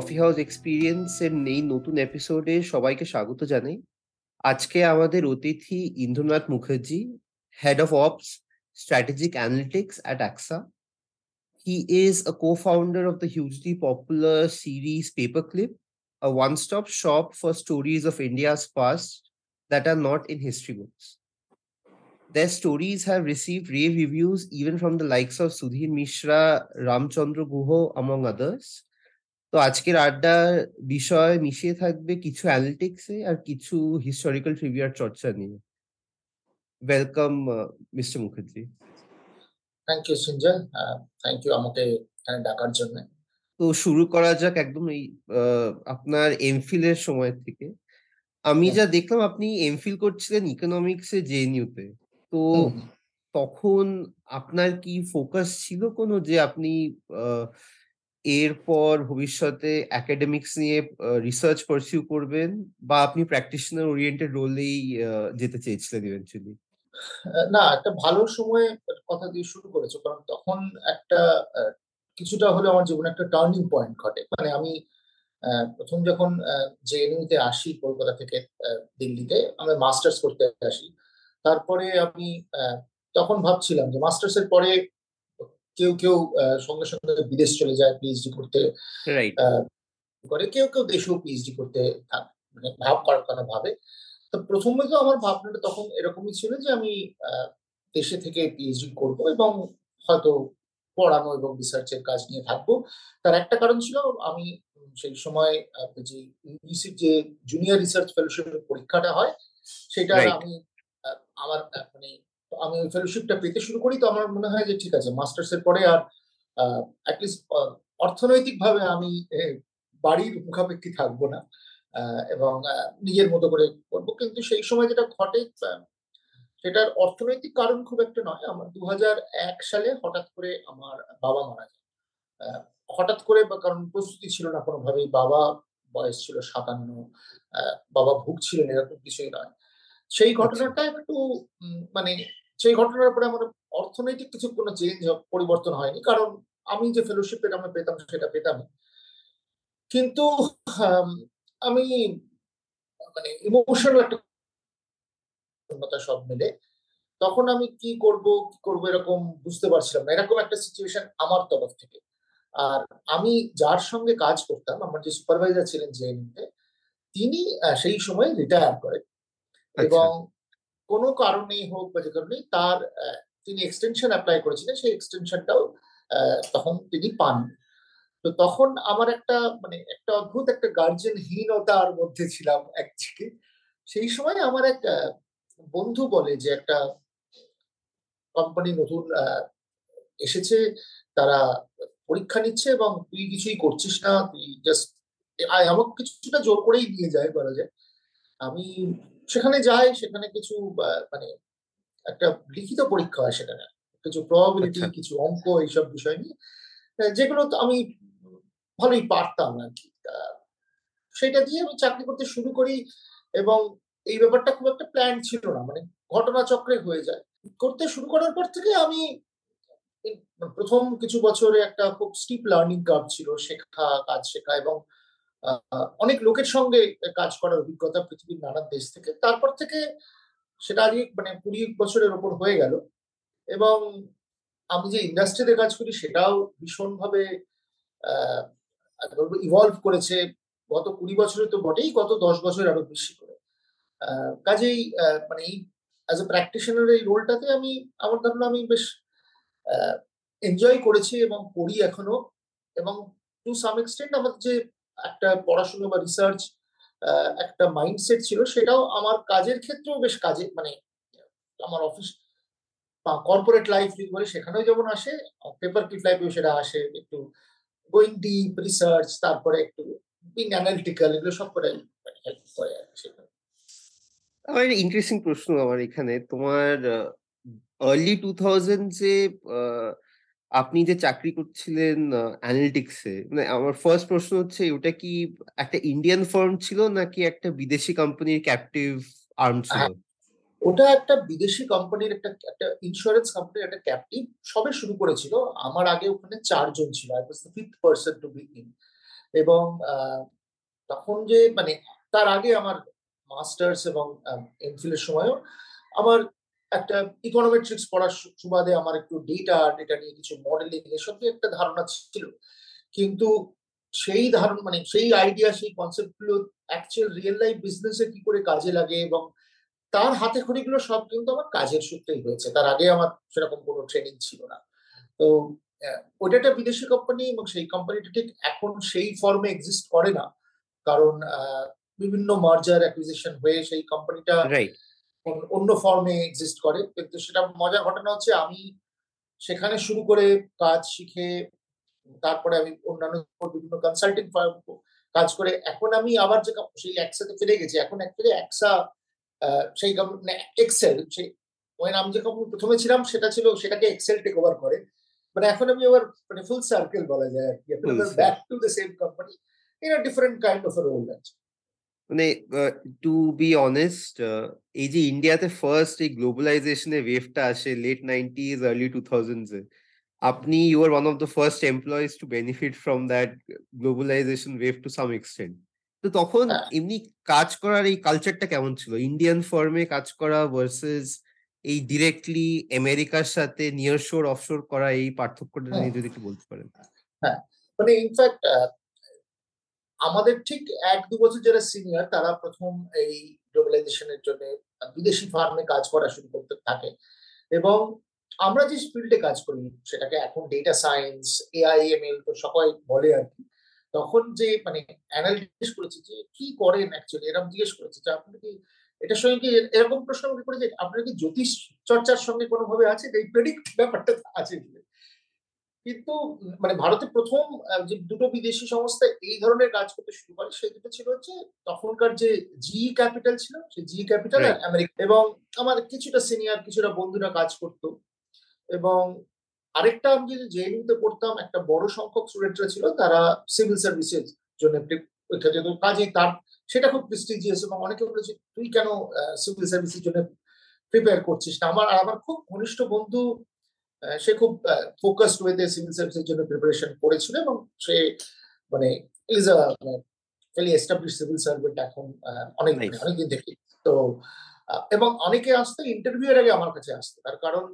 নমস্কার দি coffee house experience এর এই নতুন এপিসোডে সবাইকে স্বাগত জানাই আজকে আমাদের অতিথি Indranath Mukherjee head of ops strategic analytics at AXA He is a co-founder of the hugely popular series Paperclip, a one-stop shop for stories of India's past that are not in history books. Their stories have received rave reviews even from the likes of Sudhir Mishra, Ramchandra Guho, among others. তো আজকের আড্ডার বিষয় মিশিয়ে থাকবে কিছু অ্যানালিটিক্সে আর কিছু historical ট্রিভিয়ার চর্চা নিয়ে। Welcome Mister Mukherjee thank you Sanjay thank you আমাকে এখানে ডাকার জন্য। তো শুরু করা যাক একদম এই আপনার এমফিলের সময় থেকে। আমি যা দেখলাম আপনি এমফিল করছিলেন ইকোনমিক্স এ জেএনইউতে তো। তখন আপনার কি ফোকাস ছিল কোনো যে আপনি এরপর ভবিষ্যতে একাডেমিক্স নিয়ে রিসার্চ পারসিউ করবেন বা আপনি প্র্যাকটিশনার ওরিয়েন্টেড রোলেই যেতে চেয়েছিলেন ইভেন্চুয়ালি না, একটা ভালো সময় কথা দিয়ে শুরু করেছ। কারণ তখন একটা কিছুটা হলে আমার জীবনে একটা টার্নিং পয়েন্ট ঘটে। মানে আমি প্রথম যখন জেএনইউতে আসি কলকাতা থেকে দিল্লিতে আমি মাস্টার্স করতে আসি। তারপরে আমি তখন ভাবছিলাম যে মাস্টার্স এর পরে কেউ কেউ সঙ্গে সঙ্গে বিদেশ চলে যায় পিএইচডি করতে করে কেউ কেউ দেশেও পিএইচডি করতে মানে ভাব করার কথা ভাবে? তো প্রথমে তো আমার ভাবনাটা তখন এরকমই ছিল যে আমি দেশে থেকে পিএইচডি করব এবং হয়তো পড়ানো এবং রিসার্চের কাজ নিয়ে থাকব। তার একটা কারণ ছিল আমি সেই সময় যে ইউনিসির যে জুনিয়র রিসার্চ ফেলোশিপের পরীক্ষাটা হয় সেটা আমি আমার মানে আমি ওই ফেলোশিপটা পেতে শুরু করি তো আমার মনে হয় যে ঠিক আছে মাস্টার্স এর পরে আর অ্যাটলিস্ট অর্থনৈতিকভাবে আমি বাড়ির মুখাপেক্ষি থাকব না এবং নিজের মতো করে করব। কিন্তু সেই সময় যেটা ঘটে সেটার অর্থনৈতিক কারণ খুব একটা নয়। আমার দু হাজার এক সালে হঠাৎ করে আমার বাবা মারা যায়। হঠাৎ করে বা কারণ প্রস্তুতি ছিল না কোনোভাবেই বাবা বয়স ছিল সাতান্ন বাবা ভুগছিলেন এরকম কিছুই নয়। সেই আচ্ছা। ঘটনাটা একটু মানে সেই ঘটনার পরে আমার অর্থনৈতিক কিছু কোনো চেঞ্জ পরিবর্তন হয়নি। কারণ আমি যে ফেলোশিপের আমরা পেতাম সেটা পেতাম কিন্তু আমি মানে ইমোশনাল একটা সব মিলে তখন আমি কি করব কি করব এরকম বুঝতে পারছিলাম না। এরকম একটা সিচুয়েশন আমার তরফ থেকে। আর আমি যার সঙ্গে কাজ করতাম আমার যে সুপারভাইজার ছিলেন জেএনইউতে তিনি সেই সময় রিটায়ার করেন। আচ্ছা। এবং কোনো কারণেই হোক বা যে কারণেই তার তিনি এক্সটেনশন অ্যাপ্লাই করেছিলেন, সেই এক্সটেনশনটাও তখন তিনি পান তো তখন আমার একটা মানে একটা অদ্ভুত একটা গার্জেনহীনতার মধ্যে ছিলাম একদিকে সেই সময় আমার এক বন্ধু বলে যে একটা কোম্পানি নতুন এসেছে, তারা পরীক্ষা নিচ্ছে এবং তুই কিছুই করছিস না, তুই জাস্ট আমাকে কিছুটা জোর করেই নিয়ে যায় বলা যায়। আমি সেখানে যায় সেখানে কিছু মানে একটা লিখিত পরীক্ষা হয় সেখানে। কিছু প্রবাবিলিটি আচ্ছা। কিছু অঙ্ক এইসব বিষয় নিয়ে। যেগুলো তো আমি ভালোই পারতাম আর কি। সেটা দিয়ে আমি চাকরি করতে শুরু করি এবং এই ব্যাপারটা খুব একটা প্ল্যান ছিল না। মানে ঘটনা চক্রে হয়ে যায়। করতে শুরু করার পর থেকে আমি প্রথম কিছু বছরে একটা খুব স্টিপ লার্নিং কার্ভ ছিল শেখা কাজ শেখা এবং অনেক লোকের সঙ্গে কাজ করার অভিজ্ঞতা পৃথিবীর নানান দেশ থেকে। তারপর থেকে সেটা আজকে মানে কুড়ি বছরের ওপর হয়ে গেল এবং আমি যে ইন্ডাস্ট্রিতে কাজ করি সেটাও ভীষণভাবে ইভলভ করেছে। গত কুড়ি বছরে তো বটেই, গত দশ বছর আরও বেশি করে। কাজেই মানে এই অ্যাজ এ প্র্যাকটিশনার এই রোলটাতে আমি, আমার ধারণা আমি বেশ এনজয় করেছি এবং করি এখনও এবং টু সাম এক্সটেন্ট আমাদের যে একটা পড়াশোনা বা রিসার্চ একটা মাইন্ডসেট ছিল, সেটাও আমার কাজের ক্ষেত্রেও বেশ কাজে মানে আমার অফিস কর্পোরেট লাইফ যদি বলে, সেখানেও যেমন আসে পেপার ক্লিপ লাইফেও সেটা আসে, একটু গোয়িং ডিপ রিসার্চ তারপরে একটু বিং অ্যানালিটিক্যাল এগুলো সব করে হেল্প করে আর সেখানে। আমার ইন্টারেস্টিং প্রশ্ন আমার এখানে, তোমার আর্লি টু থাউজেন্ড যে আপনি যে চাকরি করছিলেন অ্যানালিটিক্সে মানে আমার ফার্স্ট প্রশ্ন হচ্ছে, ওটা কি একটা ইন্ডিয়ান ফার্ম ছিল নাকি একটা বিদেশি কোম্পানির ক্যাপটিভ আর্ম ছিল? ওটা একটা বিদেশি কোম্পানির একটা একটা ইন্স্যুরেন্স কোম্পানির একটা ক্যাপটিভ সবে শুরু করেছিল। আমার আগে ওখানে চারজন ছিল। I was the fifth person to be in এবং তখন যে মানে তার আগে আমার মাস্টার্স এবং এমফিলের সময়ও আমার একটা ইকোনমেট্রিক্স পড়ার সুবাদে আমার একটু ডেটা ডেটা নিয়ে কিছু মডেলিং এসব নিয়ে একটা ধারণা ছিল। কিন্তু সেই ধারণা মানে সেই আইডিয়া সেই কনসেপ্টগুলো অ্যাকচুয়াল রিয়েল লাইফ বিজনেসে কি করে কাজে লাগে এবং তার হাতে খড়িগুলো সব কিন্তু আমার কাজের সূত্রেই হয়েছে। তার আগে আমার সেরকম কোনো ট্রেনিং ছিল না। তো ওটা একটা বিদেশি কোম্পানি এবং সেই কোম্পানিটা ঠিক এখন সেই ফর্মে এক্সিস্ট করে না। কারণ বিভিন্ন মার্জার অ্যাকুইজিশন হয়ে সেই কোম্পানিটা অন্য ফর্মে এক্সিস্ট করে। কিন্তু সেটা মজার ঘটনা হচ্ছে আমি সেখানে শুরু করে কাজ শিখে তারপরে আমি অন্যান্য বিভিন্ন কনসাল্টিং ফার্ম কাজ করে এখন আমি আবার যে সেই একসাথে ফিরে গেছি। এখন অ্যাকচুয়ালি একসা সেই এক্সেল সেই ওই নাম যে প্রথমে ছিলাম সেটা ছিল সেটাকে এক্সেল টেক ওভার করে। মানে এখন আমি আবার মানে ফুল সার্কেল বলা যায় আর কি। Back to the same company in a different kind of role আছে। মানে টু বি অনেস্ট এই যে ইন্ডিয়াতে ফার্স্ট এই গ্লোবালাইজেশনের ওয়েভটা আসে লেট নাইনটিজ আর্লি টু থাউজেন্ডসে আপনি you are one of the first employees to benefit from that globalisation wave to some extent তো তখন হ্যাঁ। এমনি কাজ করার এই কালচারটা কেমন ছিল ইন্ডিয়ান ফার্মে কাজ করা ভার্সেস এই ডিরেক্টলি আমেরিকার সাথে নিয়ার শোর অফশোর করা এই পার্থক্যটা নিয়ে। যদি একটু বলতে পারেন হ্যাঁ মানে ইনফ্যাক্ট আমাদের ঠিক এক দু বছর যারা সিনিয়র তারা প্রথম এই গ্লোবালাইজেশনের জন্য বিদেশি ফার্মে কাজ করা শুরু করতে থাকে। এবং আমরা যে ফিল্ডে কাজ করি, সেটাকে এখন data science AI M L তো সবাই বলে আর কি। তখন যে মানে অ্যানালিসিস করেছে যে কি করেন অ্যাকচুয়ালি এরকম জিজ্ঞেস করেছে যে আপনি কি এটার সঙ্গে কি এরকম প্রশ্ন আমাকে করে যে আপনার কি জ্যোতিষ চর্চার সঙ্গে কোনোভাবে আছে? এই প্রেডিক্ট ব্যাপারটা আছে কিন্তু মানে ভারতে প্রথম যে দুটো বিদেশি সংস্থা এই ধরনের কাজ করতে শুরু করে সেই দুটো ছিল হচ্ছে তখনকার যে জি ক্যাপিটাল ছিল সেই জি ক্যাপিটাল আমেরিকা এবং আমার কিছুটা সিনিয়র কিছুটা বন্ধুরা কাজ করতো। এবং আরেকটা আমি যদি জেএনইউতে পড়তাম একটা বড় সংখ্যক স্টুডেন্টরা ছিল তারা সিভিল সার্ভিসের জন্য কাজে তার সেটা খুব প্রেস্টিজিয়াস এবং অনেকে বলেছে তুই কেন সিভিল সার্ভিসের জন্য প্রিপেয়ার করছিস না? আমার আমার খুব ঘনিষ্ঠ বন্ধু সে খুব ফোকাসড ওয়েতে সিভিল সার্ভিসের জন্য প্রিপারেশন করেছিল এবং সে মানে ইজ আ ফেলি এস্টাবলিশ সিভিল সার্ভেন্ট এখন অনেক অনেকদিন থেকে তো এবং অনেকে আসতে ইন্টারভিউ এর আগে আমার কাছে আসতো। তার কারণ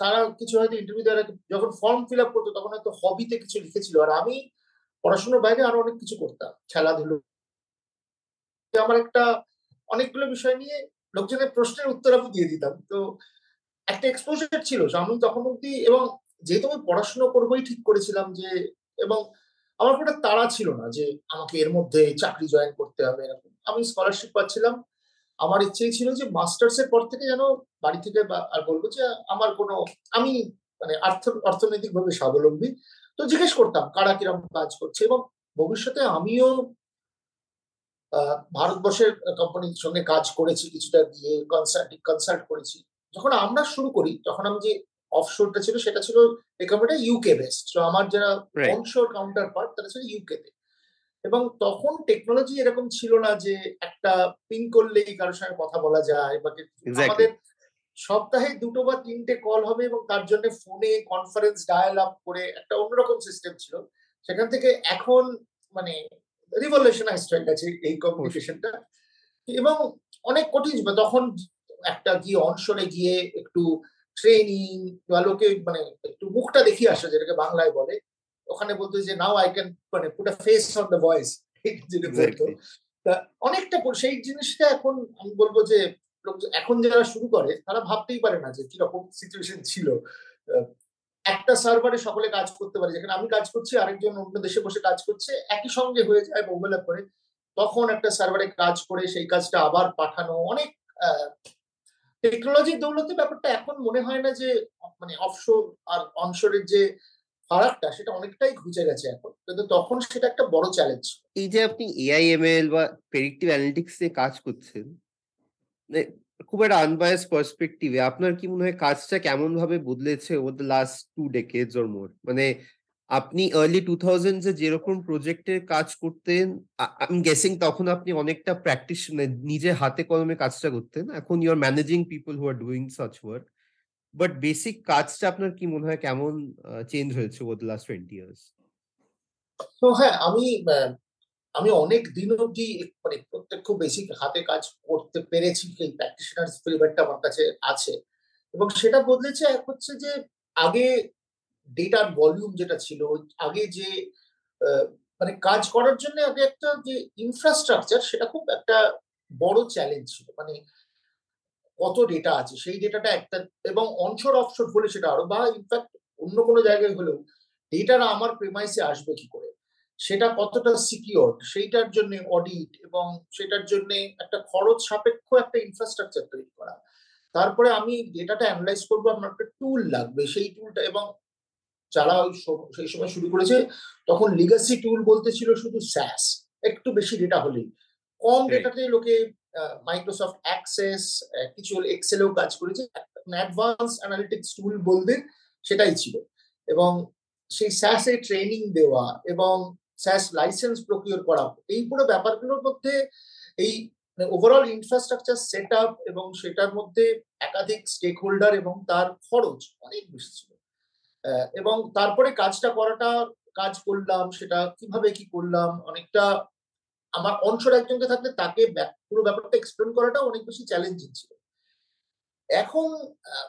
তারা কিছু হয়তো ইন্টারভিউ দেওয়ার আগে যখন ফর্ম ফিল আপ করতো তখন হয়তো হবিতে কিছু লিখেছিল। আর আমি পড়াশোনার বাইরে আরও অনেক কিছু করতাম। খেলাধুলো। আমার একটা অনেকগুলো বিষয় নিয়ে লোকজনের প্রশ্নের উত্তর আমি দিয়ে দিতাম। তো একটা এক্সপোজার ছিল আমি তখন অব্দি এবং যেহেতু আমি পড়াশোনা করবোই ঠিক করেছিলাম যে, এবং আমার কোনো তাড়া ছিল না যে আমাকে এর মধ্যে চাকরি জয়েন করতে হবে এরকম। আমি স্কলারশিপ পাচ্ছিলাম। আমার ইচ্ছেই ছিল যে মাস্টার্স এর পর থেকে যেন বাড়ি থেকে আর বলব যে আমার কোনো, আমি মানে অর্থ অর্থনৈতিক ভাবে স্বাবলম্বী। তো জিজ্ঞেস করতাম, কারা কীরকম কাজ করছে? এবং ভবিষ্যতে আমিও ভারতবর্ষের কোম্পানির সঙ্গে কাজ করেছি, কিছুটা দিয়ে কনসাল্টিং কনসাল্ট করেছি। যখন আমরা শুরু করি তখন আমি যে অফশোরটা ছিল সেটা ছিল এই ইউকে বেস্ট তো আমার যারা অনশোর কাউন্টার পার্ট তারা ছিল ইউকে তে এবং তখন টেকনোলজি এরকম ছিল না যে একটা পিন করলেই কারোর সঙ্গে কথা বলা যায় বা আমাদের সপ্তাহে দুটো বা তিনটে কল হবে এবং তার জন্য ফোনে কনফারেন্স ডায়াল আপ করে একটা অন্যরকম সিস্টেম ছিল। সেখান থেকে এখন মানে রিভলিউশনাইজ হয়ে গেছে এই কমিউনিকেশনটা এবং অনেক কঠিন তখন একটা গিয়ে অনশনে গিয়ে একটু ট্রেনিং বা লোকে মানে একটু মুখটা দেখিয়ে আসা যেটাকে বাংলায় বলে। ওখানে বলতো যে নাও আই ক্যান মানে put a face on the voice যেটা বলতো। তা অনেকটা সেই জিনিসটা এখন আমি বলব যে এখন যারা শুরু করে তারা ভাবতেই পারে না যে কীরকম সিচুয়েশন ছিল। একটা সার্ভারে সকলে কাজ করতে পারে। যেখানে আমি কাজ করছি আরেকজন অন্য দেশে বসে কাজ করছে একই সঙ্গে হয়ে যায় মোবাইল করে। তখন একটা সার্ভারে কাজ করে সেই কাজটা আবার পাঠানো অনেক টেকনোলজির দৌলতে ব্যাপারটা এখন মনে হয় না যে মানে অফশোর আর অনশোরের যে ফারাকটা, সেটা অনেকটাই ঘুচে গেছে এখন। কিন্তু তখন সেটা একটা বড় চ্যালেঞ্জ এই যে আপনি এআই এমএল বা প্রেডিক্টিভ অ্যানালিটিক্স এ কাজ করছেন মানে খুব একটা আনবায়াস পার্সপেক্টিভে আপনার কি মনে হয় কাজটা কেমন ভাবে বদলেছে over the last two decades or more মানে আপনি আর্লি টু থাউজেন্ড যেরকম প্রজেক্টে কাজ করতেন আমি গেসিং তখন আপনি অনেকটা প্র্যাকটিস মানে নিজে হাতে কলমে কাজটা করতেন। এখন you are managing people who are doing such work but basic কাজটা আপনার কি মনে হয় কেমন চেঞ্জ হয়েছে over the last twenty years তো হ্যাঁ আমি আমি অনেক দিন অব্দি মানে প্রত্যক্ষ বেসিক হাতে কাজ করতে পেরেছি এই প্র্যাকটিশনার ফ্লেভারটা আমার কাছে আছে। এবং সেটা বদলেছে এক হচ্ছে যে, আগে ডেটার ভলিউম যেটা ছিল, আগে যে মানে কাজ করার জন্য আগে একটা যে ইনফ্রাস্ট্রাকচার সেটা খুব একটা বড় চ্যালেঞ্জ ছিল। মানে কত ডেটা আছে, সেই ডেটাটা একটা, এবং অনশোর অফশোর হলে সেটা আরও, বা ইনফ্যাক্ট অন্য কোনো জায়গায় হলেও ডেটাটা আমার প্রেমাইসে আসবে কি করে? সেটা কতটা সিকিওর সেইটার জন্য অডিট এবং সেটার জন্য একটা খরচ সাপেক্ষ একটা ইনফ্রাস্ট্রাকচার তৈরি করা। তারপরে আমি ডেটাটা অ্যানালাইজ করব, আমার একটা টুল লাগবে, সেই টুলটা এবং যারা ওই সেই সময় শুরু করেছে তখন লিগাসি টুল বলতে ছিল শুধু স্যাস একটু বেশি ডেটা হলেই। কম ডেটাতে লোকে মাইক্রোসফট অ্যাক্সেস কিছু এক্সেলেও কাজ করেছে অ্যাডভান্স অ্যানালিটিক্স টুল বলতে সেটাই ছিল। এবং সেই স্যাসে ট্রেনিং দেওয়া এবং স্যাস লাইসেন্স প্রকিওর করা এই পুরো ব্যাপারগুলোর মধ্যে এই ওভারঅল ইনফ্রাস্ট্রাকচার সেট আপ এবং সেটার মধ্যে একাধিক স্টেক হোল্ডার এবং তার খরচ অনেক বেশি ছিল। এবং তারপরে কাজটা করাটা কাজ করলাম সেটা কীভাবে কি করলাম অনেকটা আমার অংশর একজনকে থাকলে তাকে পুরো ব্যাপারটা এক্সপ্লেন করাটা অনেক বেশি চ্যালেঞ্জিং ছিল। এখন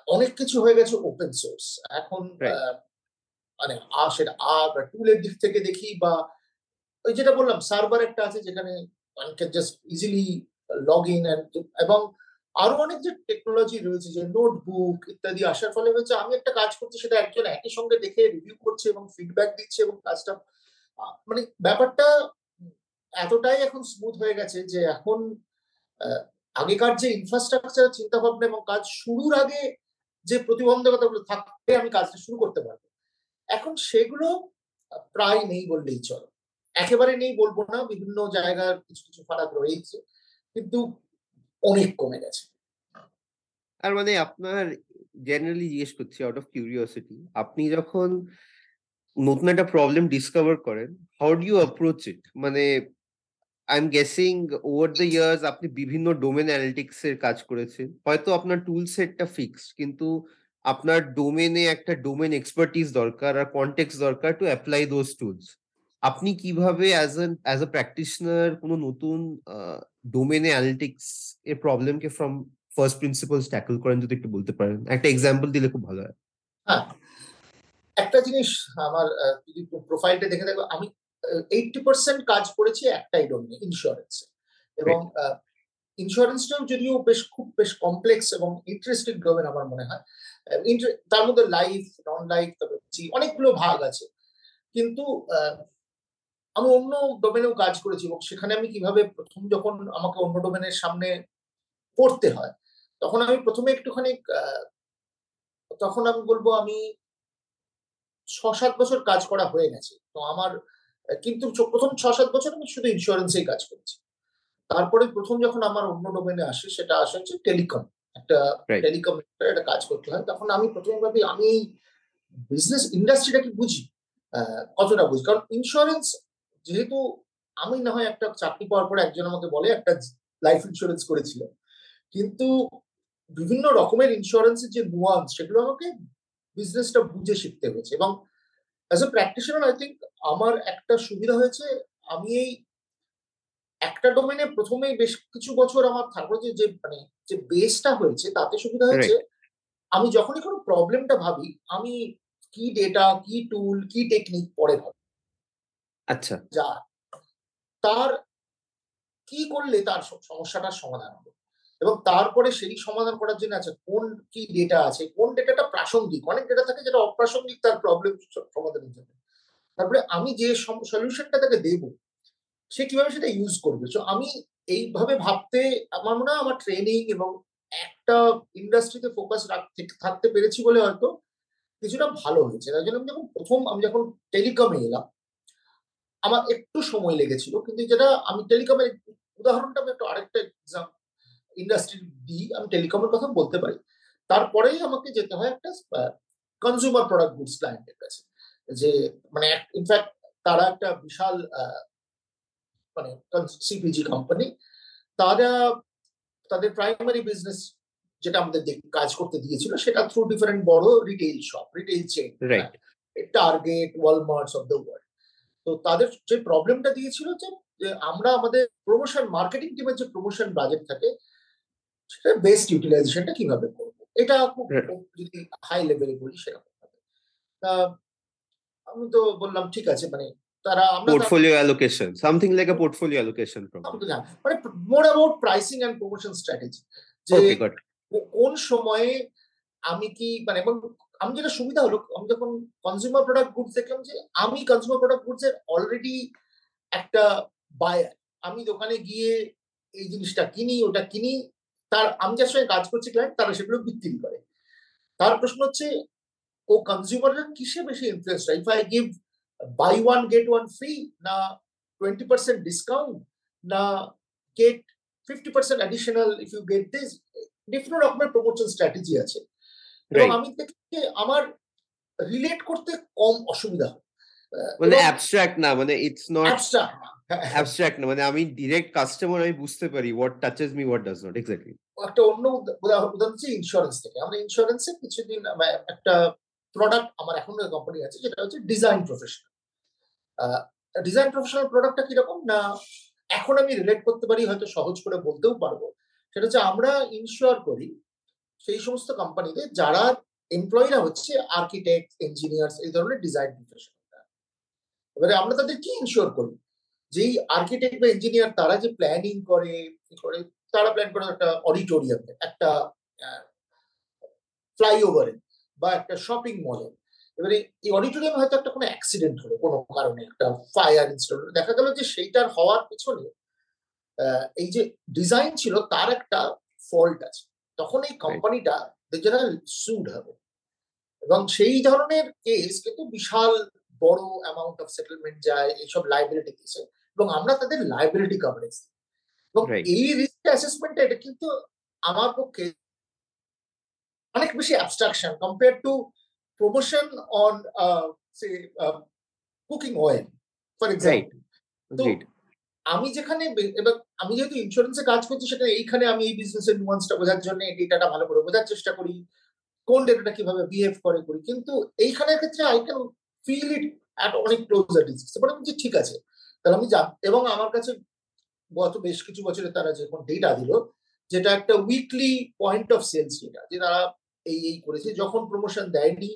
অনেক কিছু হয়ে গেছে ওপেন সোর্স এখন মানে সেটা আর টুলের দিক থেকে দেখি বা ওই যেটা বললাম সার্ভার একটা আছে যেখানে জাস্ট ইজিলি লগ ইন এবং আরও অনেক যে টেকনোলজি রয়েছে, যে নোটবুক ইত্যাদি আসার ফলে হচ্ছে আমি একটা কাজ করছি, সেটা একজন একই সঙ্গে দেখে রিভিউ করছে এবং ফিডব্যাক দিচ্ছে এবং কাজটা মানে ব্যাপারটা এতটাই এখন স্মুথ হয়ে গেছে যে এখন আগেকার যে ইনফ্রাস্ট্রাকচার চিন্তা ভাবনা এবং কাজ শুরুর আগে যে প্রতিবন্ধকতাগুলো থাকবে, আমি কাজটা শুরু করতে পারব। এখন সেগুলো প্রায় নেই বললেই চলো। একেবারে নেই বলব না, বিভিন্ন জায়গার কিছু কিছু ফারাক রয়েছে কিন্তু অনেক কমে গেছে। আর মানে আপনার জেনারেলি জিজ্ঞেস করছি আউট অফ কিউরিওসিটি আপনি যখন নতুন একটা প্রবলেম ডিসকভার করেন how do you approach it মানে I am guessing over the years আপনি বিভিন্ন ডোমেন অ্যানালিটিক্স এর কাজ করেছেন, হয়তো আপনার টুল সেটটা ফিক্সড কিন্তু আপনার ডোমেনে একটা ডোমেন এক্সপার্টিস দরকার আর কন্টেক্স দরকার টু অ্যাপ্লাই দোজ টুলস আপনি কীভাবে অ্যাজ অ্যাজ আ প্র্যাকটিশনার কোনো নতুন ডোমেনে অ্যানালিটিক্স এর প্রবলেমকে ফ্রম ফার্স্ট প্রিন্সিপালস ট্যাকল করেন যদি একটু বলতে পারেন। একটা এক্সাম্পল দিলে খুব ভালো হয়। হ্যাঁ একটা জিনিস আমার যদি প্রোফাইলটা দেখে দেখো আমি এইটটি পার্সেন্ট কাজ করেছি একটাই ডোমেনে ইন্স্যুরেন্স এবং ইন্স্যুরেন্সটাও যদিও বেশ খুব বেশ কমপ্লেক্স এবং ইন্টারেস্টিং ডোমেন আমার মনে হয়। তার মধ্যে লাইফ নন লাইফ অনেকগুলো ভাগ আছে। কিন্তু আমি অন্য ডোমেনেও কাজ করেছি এবং সেখানে আমি কীভাবে প্রথম যখন আমাকে অন্য ডোমেনের সামনে পড়তে হয় তখন আমি প্রথমে একটুখানি তখন আমি বলব আমি ছ সাত বছর কাজ করা হয়ে গেছে। তো আমার কিন্তু প্রথম ছ সাত বছর আমি শুধু ইন্স্যুরেন্সেই কাজ করছি। তারপরে প্রথম যখন আমার অন্য ডোমেনে আসে সেটা আসে হচ্ছে টেলিকম একটা টেলিকম একটা কাজ করতে হয়। তখন আমি প্রথমে ভাবি আমি বিজনেস ইন্ডাস্ট্রিটাকে বুঝি? কতটা বুঝি? কারণ ইন্স্যুরেন্স যেহেতু আমি না হয় একটা চাকরি পাওয়ার পরে একজন আমাকে বলে একটা লাইফ ইন্স্যুরেন্স করেছিল। কিন্তু বিভিন্ন রকমের ইন্স্যুরেন্সের যে নুয়ান্স সেগুলো আমাকে বিজনেসটা বুঝে শিখতে হয়েছে। এবং as a practitioner I think আমার একটা সুবিধা হয়েছে আমি এই একটা ডোমেনে প্রথমেই বেশ কিছু বছর আমার থাকল যে যে মানে যে বেসটা হয়েছে তাতে সুবিধা হয়েছে। আমি যখনই কোনো প্রবলেমটা ভাবি আমি কি ডেটা কি টুল কি টেকনিক পরে ভাবি। আচ্ছা। যা তার কি করলে তার সমস্যাটার সমাধান হবে? এবং তারপরে সেই সমাধান করার জন্য আছে কোন কি ডেটা আছে? কোন ডেটাটা প্রাসঙ্গিক? অনেক ডেটা থাকে যেটা অপ্রাসঙ্গিক তার প্রবলেম সমাধানের জন্য। তারপরে আমি যে সলিউশনটা তাকে দেব, সে কীভাবে সেটা ইউজ করবে? তো আমি এইভাবে ভাবতে, আমার মনে হয় আমার ট্রেনিং এবং একটা ইন্ডাস্ট্রিতে ফোকাস রাখতে থাকতে পেরেছি বলে হয়তো কিছুটা ভালো হয়েছে। তাই জন্য আমি যখন প্রথম, আমি যখন টেলিকমে এলাম আমার একটু সময় লেগেছিল কিন্তু যেটা আমি টেলিকমের উদাহরণটা আমি একটু আরেকটা এক্সাম ইন্ডাস্ট্রি দিই আমি টেলিকমের কথা বলতে পারি। তারপরেই আমাকে যেতে হয় একটা কনজিউমার প্রোডাক্ট গুডস ক্লায়েন্টের কাছে। যে মানে ইনফ্যাক্ট তারা একটা বিশাল মানে সিপিজি কোম্পানি তারা তাদের প্রাইমারি বিজনেস যেটা আমাদের কাজ করতে দিয়েছিল সেটা থ্রু ডিফারেন্ট বড় retail shop retail chain Target Walmarts of the world তো তাদের যে প্রবলেমটা দিয়েছিল যে আমরা আমাদের প্রমোশন মার্কেটিং টিমের যে প্রমোশন বাজেট থাকে সেটা বেস্ট ইউটিলাইজেশনটা কীভাবে করব? এটা খুব যদি হাই লেভেলে বলি সেরকম তা আমি তো বললাম ঠিক আছে মানে তারা portfolio allocation something like a portfolio allocation মানে more about pricing and promotion strategy যে কোন সময়ে আমি কি মানে এবং আমি যেটা সুবিধা হলো, আমি যখন কনজিউমার প্রোডাক্ট গুডস দেখলাম যে, আমি কনজিউমার প্রোডাক্ট গুডস এর অলরেডি একটা বায়ার আমি দোকানে গিয়ে এই জিনিসটা কিনি, ওটা কিনি, তার, আমি যার সঙ্গে কাজ করছি ক্লায়েন্ট তারা সেগুলো বিক্রি করে। তার প্রশ্ন হচ্ছে, ও কনজিউমাররা কিসে বেশি influence if I give buy one get one free না টোয়েন্টি পার্সেন্ট ডিসকাউন্ট না get fifty percent additional if you get this different রকমের প্রমোশন স্ট্র্যাটেজি আছে। এবং আমি দেখি আমার রিলেট করতে কম অসুবিধা হয়। মানে অ্যাবস্ট্রাক্ট না মানে ইটস নট অ্যাবস্ট্রাক্ট না। মানে আমি ডিরেক্ট কাস্টমার আমি বুঝতে পারি what touches me what does not exactly একটা অন্য উদাহরণ হচ্ছে ইন্স্যুরেন্স থেকে। আমরা ইন্স্যুরেন্সে কিছুদিন একটা প্রোডাক্ট আমার এখন কোম্পানি আছে যেটা হচ্ছে ডিজাইন প্রফেশনাল ডিজাইন প্রফেশনাল প্রোডাক্টটা কীরকম? না এখন আমি রিলেট করতে পারি হয়তো সহজ করে বলতেও পারব। সেটা হচ্ছে আমরা ইনশিওর করি সেই সমস্ত কোম্পানিতে যারা এমপ্লয়িরা হচ্ছে আর্কিটেক্ট ইঞ্জিনিয়ার্স এই ধরনের ডিজাইন প্রফেশনাল এবারে আমরা তাদের কি ইনশিওর করি? যেই আর্কিটেক্ট বা ইঞ্জিনিয়ার তারা যে প্ল্যানিং করে করে, তারা প্ল্যান করে একটা অডিটোরিয়ামে একটা ফ্লাইওভারে বা একটা শপিং মলে এবারে এই অডিটোরিয়াম হয়তো একটা কোনো অ্যাক্সিডেন্ট হলো, কোনো কারণে একটা ফায়ার ইনস্টল দেখা গেল যে সেইটার হওয়ার পিছনে এই যে ডিজাইন ছিল, তার একটা ফল্ট আছে। তখন এই কোম্পানিটা জেনারেল সুড হবে। এবং সেই ধরনের কেস কিন্তু বিশাল বড় অ্যামাউন্ট অফ সেটেলমেন্ট যায় এইসব লাইবিলিটি কেসে এবং আমরা তাদের লাইবিলিটি কভারেজ এবং এই রিস্ক অ্যাসেসমেন্টটা এটা কিন্তু আমার পক্ষে অনেক বেশি abstraction compare to promotion on say cooking oil for example তো আমি যেখানে এবার আমি যেহেতু ইন্স্যুরেন্সে কাজ করছি, সেখানে এইখানে আমি এই বিজনেসের নুয়ান্সটা বোঝার জন্য এই ডেটাটা ভালো করে বোঝার চেষ্টা করি, কোন ডেটাটা কীভাবে বিহেভ করে করি। কিন্তু এইখানের ক্ষেত্রে I can feel it at অনেক ক্লোজার ডিজিজ এবার আমি ঠিক আছে। তাহলে আমি যা, এবং আমার কাছে গত বেশ কিছু বছরে তারা যখন ডেটা দিল, যেটা একটা weekly point of sales data যে তারা এই এই করেছে, যখন প্রমোশন দেয়নি,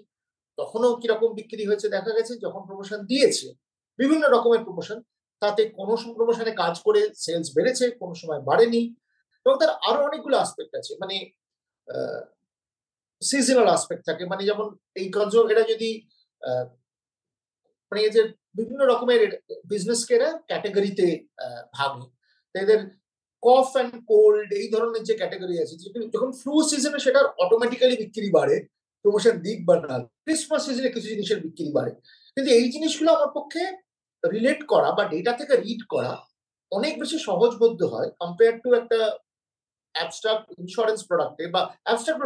তখনও কীরকম বিক্রি হয়েছে দেখা গেছে, যখন প্রমোশন দিয়েছে, বিভিন্ন রকমের প্রমোশন তাতে কোনো প্রমোশনে কাজ করে সেলস বেড়েছে, কোনো সময় বাড়েনি এবং তার আরও অনেকগুলো আসপেক্ট আছে। মানে সিজনাল আসপেক্ট থাকে। মানে যেমন এই কনজিউমার এটা যদি মানে যে বিভিন্ন রকমের বিজনেসকে এরা ক্যাটাগরিতে ভাগে এদের কফ অ্যান্ড কোল্ড এই ধরনের যে ক্যাটাগরি আছে যখন ফ্লু সিজনে সেটার অটোমেটিক্যালি বিক্রি বাড়ে প্রমোশন দিক বা না ক্রিসমাস সিজনে কিছু জিনিসের বিক্রি বাড়ে। কিন্তু এই জিনিসগুলো আমার পক্ষে রিলেট করা বা ডেটা থেকে রিড করা অনেক বেশি সহজবোধ্য হয় কম্পেয়ার টু একটা অ্যাবস্ট্রাক্ট ইন্স্যুরেন্স প্রোডাক্টে বা অ্যাবস্ট্রাক্ট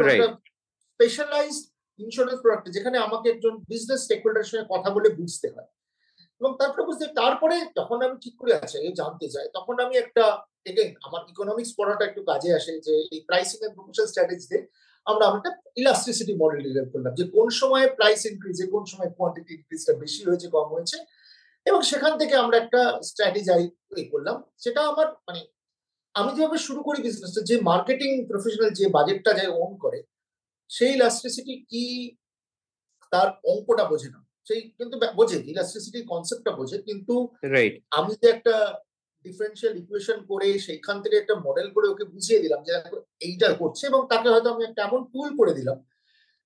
স্পেশালাইজড ইন্স্যুরেন্স প্রোডাক্টে যেখানে আমাকে একজন বিজনেস স্টেকহোল্ডারের সঙ্গে কথা বলে বুঝতে হয়। এবং তারপরে বুঝতে তারপরে যখন আমি ঠিক করে আছে জানতে চাই তখন আমি একটা এগেন আমার ইকোনমিক্স পড়াটা একটু কাজে আসে যে এই প্রাইসিং এন্ড প্রমোশন স্ট্র্যাটেজিতে আমরা একটা ইলাস্ট্রিসিটি মডেল ডিভেলপ করলাম যে কোন সময় প্রাইস ইনক্রিজে কোন সময় কোয়ান্টিটি ইনক্রিজটা বেশি হয়েছে কম হয়েছে এবং সেখান থেকে আমরা একটা স্ট্র্যাটেজাই করলাম। সেটা আমার মানে আমি যেভাবে শুরু করি বিজনেসটা যে মার্কেটিং প্রফেশনাল যে বাজেটটা যায় ওন করে সেই ইলাস্ট্রিসিটি কি তার অঙ্কটা বোঝে না। সেই কিন্তু বোঝে ইলাস্ট্রিসিটি কনসেপ্টটা বোঝে কিন্তু আমি যে একটা ডিফারেন্সিয়াল ইকুয়েশন করে সেইখান থেকে একটা মডেল করে ওকে বুঝিয়ে দিলাম যে এইটা করছে এবং তাকে হয়তো আমি একটা এমন টুল করে দিলাম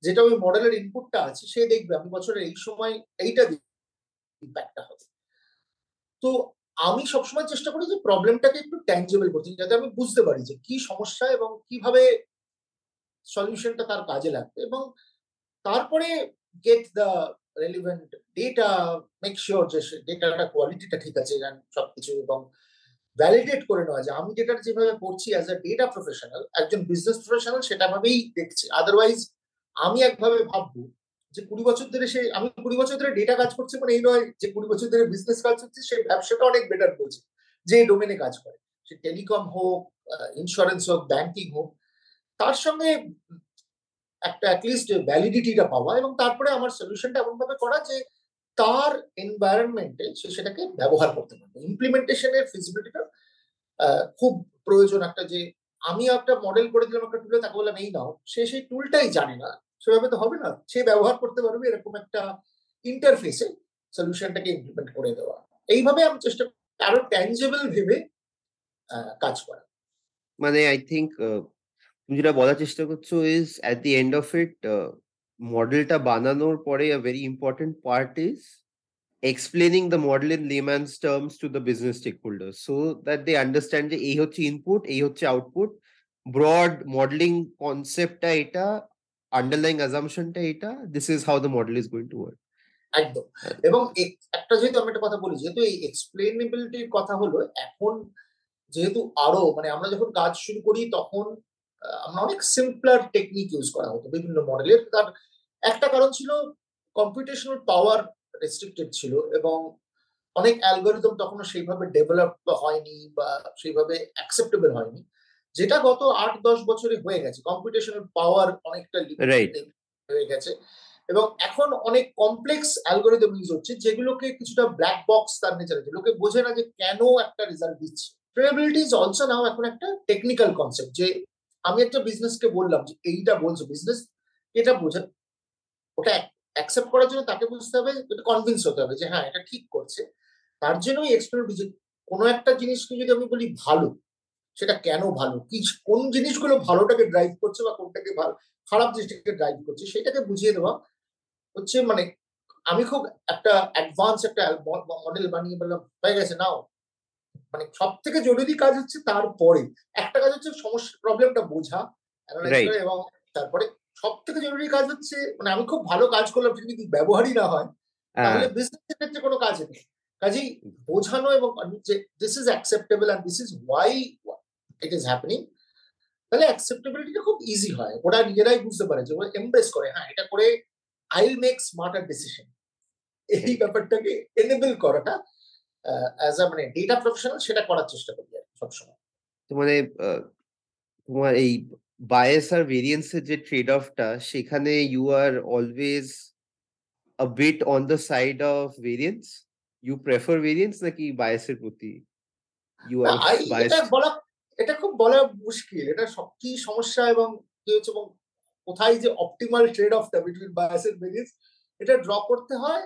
যেটা ওই মডেলের ইনপুটটা আছে সে দেখবে আমি বছরের এই সময় এইটা ইম্প্যাক্টটা হবে। তো আমি সবসময় চেষ্টা করি যে প্রবলেমটাকে একটু ট্যাঞ্জেবল করতে, যাতে আমি বুঝতে পারি যে কি সমস্যা এবং কীভাবে সলিউশনটা তার কাজে লাগবে এবং তারপরে get the relevant data make sure যে ডেটাটা কোয়ালিটিটা ঠিক আছে সবকিছু এবং ভ্যালিডেট করে নেওয়া। যায় আমি যেটা যেভাবে করছি অ্যাজ এ ডেটা প্রফেশনাল একজন বিজনেস প্রফেশনাল সেটা ভাবেই দেখছি। আদারওয়াইজ আমি একভাবে ভাববো যে কুড়ি বছর ধরে সে, আমি কুড়ি বছর ধরে ডেটা কাজ করছি মানে এই নয় যে কুড়ি বছর ধরে বিজনেস কাজ করছি, সে ব্যবসাটা অনেক বেটার করছে যে ডোমেনে কাজ করে। সে টেলিকম হোক ইন্স্যুরেন্স হোক ব্যাংকিং হোক, তার সঙ্গে একটা অ্যাটলিস্ট ভ্যালিডিটিটা পাওয়া এবং তারপরে আমার সলিউশনটা এমন ভাবে করা যে তার এনভায়রনমেন্টে সে সেটাকে ব্যবহার করতে পারবে। ইমপ্লিমেন্টেশনের ফিজিবিলিটিটা খুব প্রয়োজন একটা যে আমি একটা মডেল করে দিলাম, একটা টুলে তাকে বললাম, এই নাও। সে সেই টুলটাই জানে না। সেভাবে তো হবে না। সে ব্যবহার করতে পারবে এরকম একটা ইন্টারফেসে সলিউশনটাকে ইমপ্লিমেন্ট করে দেওয়া। এইভাবে আমি চেষ্টা আরও ট্যাঞ্জেবল ভেবে কাজ করা। মানে আই থিঙ্ক তুমি যেটা বলার চেষ্টা করছ is at the end of it মডেলটা বানানোর পরে a very important part is explaining the model in layman's terms to the business stakeholders so that they understand যে এই হচ্ছে ইনপুট এই হচ্ছে আউটপুট ব্রড মডেলিং কনসেপ্টটা এটা আন্ডারলাইং অ্যাজাম্পশনটা এটা this is how the model is going to work একদম। এবং একটা যেহেতু আমি একটা কথা বলি, যেহেতু এই এক্সপ্লেনেবিলিটির কথা হলো, এখন যেহেতু আরও মানে আমরা যখন কাজ শুরু করি, তখন আমরা অনেক সিম্পলার টেকনিক ইউজ করা হতো। বিভিন্ন মডেলের তার একটা কারণ ছিল কম্পিউটেশনাল পাওয়ার রেস্ট্রিক্টেড ছিল এবং অনেক অ্যালগোরিদম তখনও সেইভাবে ডেভেলপ হয়নি বা সেইভাবে অ্যাকসেপ্টেবল হয়নি। যেটা গত আট দশ বছরে হয়ে গেছে কম্পিউটেশনাল পাওয়ার অনেকটা হয়ে গেছে এবং এখন অনেক কমপ্লেক্স অ্যালগোরিদম ইউজ হচ্ছে যেগুলোকে কিছুটা ব্ল্যাক বক্স তার নেচার লোকে বোঝে না যে কেন একটা রেজাল্ট দিচ্ছে। ট্রেবিলিটি ইজ অলসো নাও এখন একটা টেকনিক্যাল কনসেপ্ট যে আমি একটা বিজনেসকে বললাম যে এইটা বলছে বিজনেস এটা বোঝা ওটা অ্যাকসেপ্ট করার জন্য তাকে বুঝতে হবে এটা কনভিন্স হতে হবে যে হ্যাঁ এটা ঠিক করছে। তার জন্যই এক্সপেরিমেন্ট যে কোনো একটা জিনিসকে যদি আমি বলি ভালো সেটা কেন ভালো? কি কোন জিনিসগুলো ভালোটাকে ড্রাইভ করছে বা কোনটাকে ভালো খারাপ জিনিসটাকে ড্রাইভ করছে সেটাকে বুঝিয়ে দেওয়া হচ্ছে মানে আমি খুব একটা অ্যাডভান্স একটা মডেল বানিয়ে বললাম হয়ে গেছে নাও। মানে সব থেকে জরুরি কাজ হচ্ছে তারপরে। একটা কাজ হচ্ছে সমস্যা প্রবলেমটা বোঝা এবং তারপরে সব থেকে জরুরি কাজ হচ্ছে মানে আমি খুব ভালো কাজ করলাম যদি ব্যবহারই না হয় তাহলে বিজনেসের ক্ষেত্রে কোনো কাজ নেই। কাজেই বোঝানো এবং যে this is acceptable and this is why it is happening তাহলে অ্যাকসেপ্টেবিলিটিটা খুব ইজি হয়। ওরা নিজেরাই বুঝতে পারে যে ওরা এমব্রেস করে হ্যাঁ এটা করে I will make smarter decision এই ব্যাপারটাকে এনেবল করাটা অ্যাজ আ মানে ডেটা প্রফেশনাল সেটা করার চেষ্টা করি আর সবসময়। মানে তোমার এই বায়াস আর ভেরিয়েন্সের যে ট্রেড অফটা সেখানে you are always a bit on the side of variance you prefer variance নাকি বায়াসের প্রতি? ইউ আর বলা এটা খুব বলা মুশকিল। এটা সব কি সমস্যা এবং কি হচ্ছে এবং কোথায় যে অপটিমাল ট্রেড অফটা বিটুইন বায়াস এন্ড ভেরিয়েন্স এটা ড্র করতে হয়।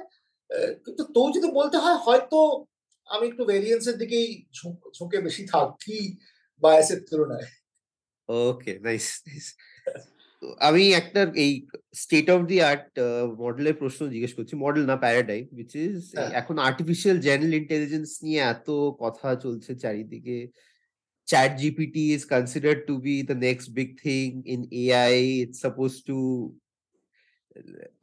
কিন্তু তো যদি বলতে হয় হয়তো আমি একটু ভেরিয়েন্সের দিকেই ঝুঁকে বেশি থাকি বায়াসের তুলনায়। ওকে নাইস নাইস আমি একটা এই স্টেট অফ দি আর্ট মডেলের প্রশ্ন জিজ্ঞেস করছি। মডেল না প্যারাডাইম উইচ ইজ এখন আর্টিফিশিয়াল জেনারেল ইন্টেলিজেন্স নিয়ে এত কথা চলছে চারিদিকে। Chat gpt is considered to be the next big thing in ai it's supposed to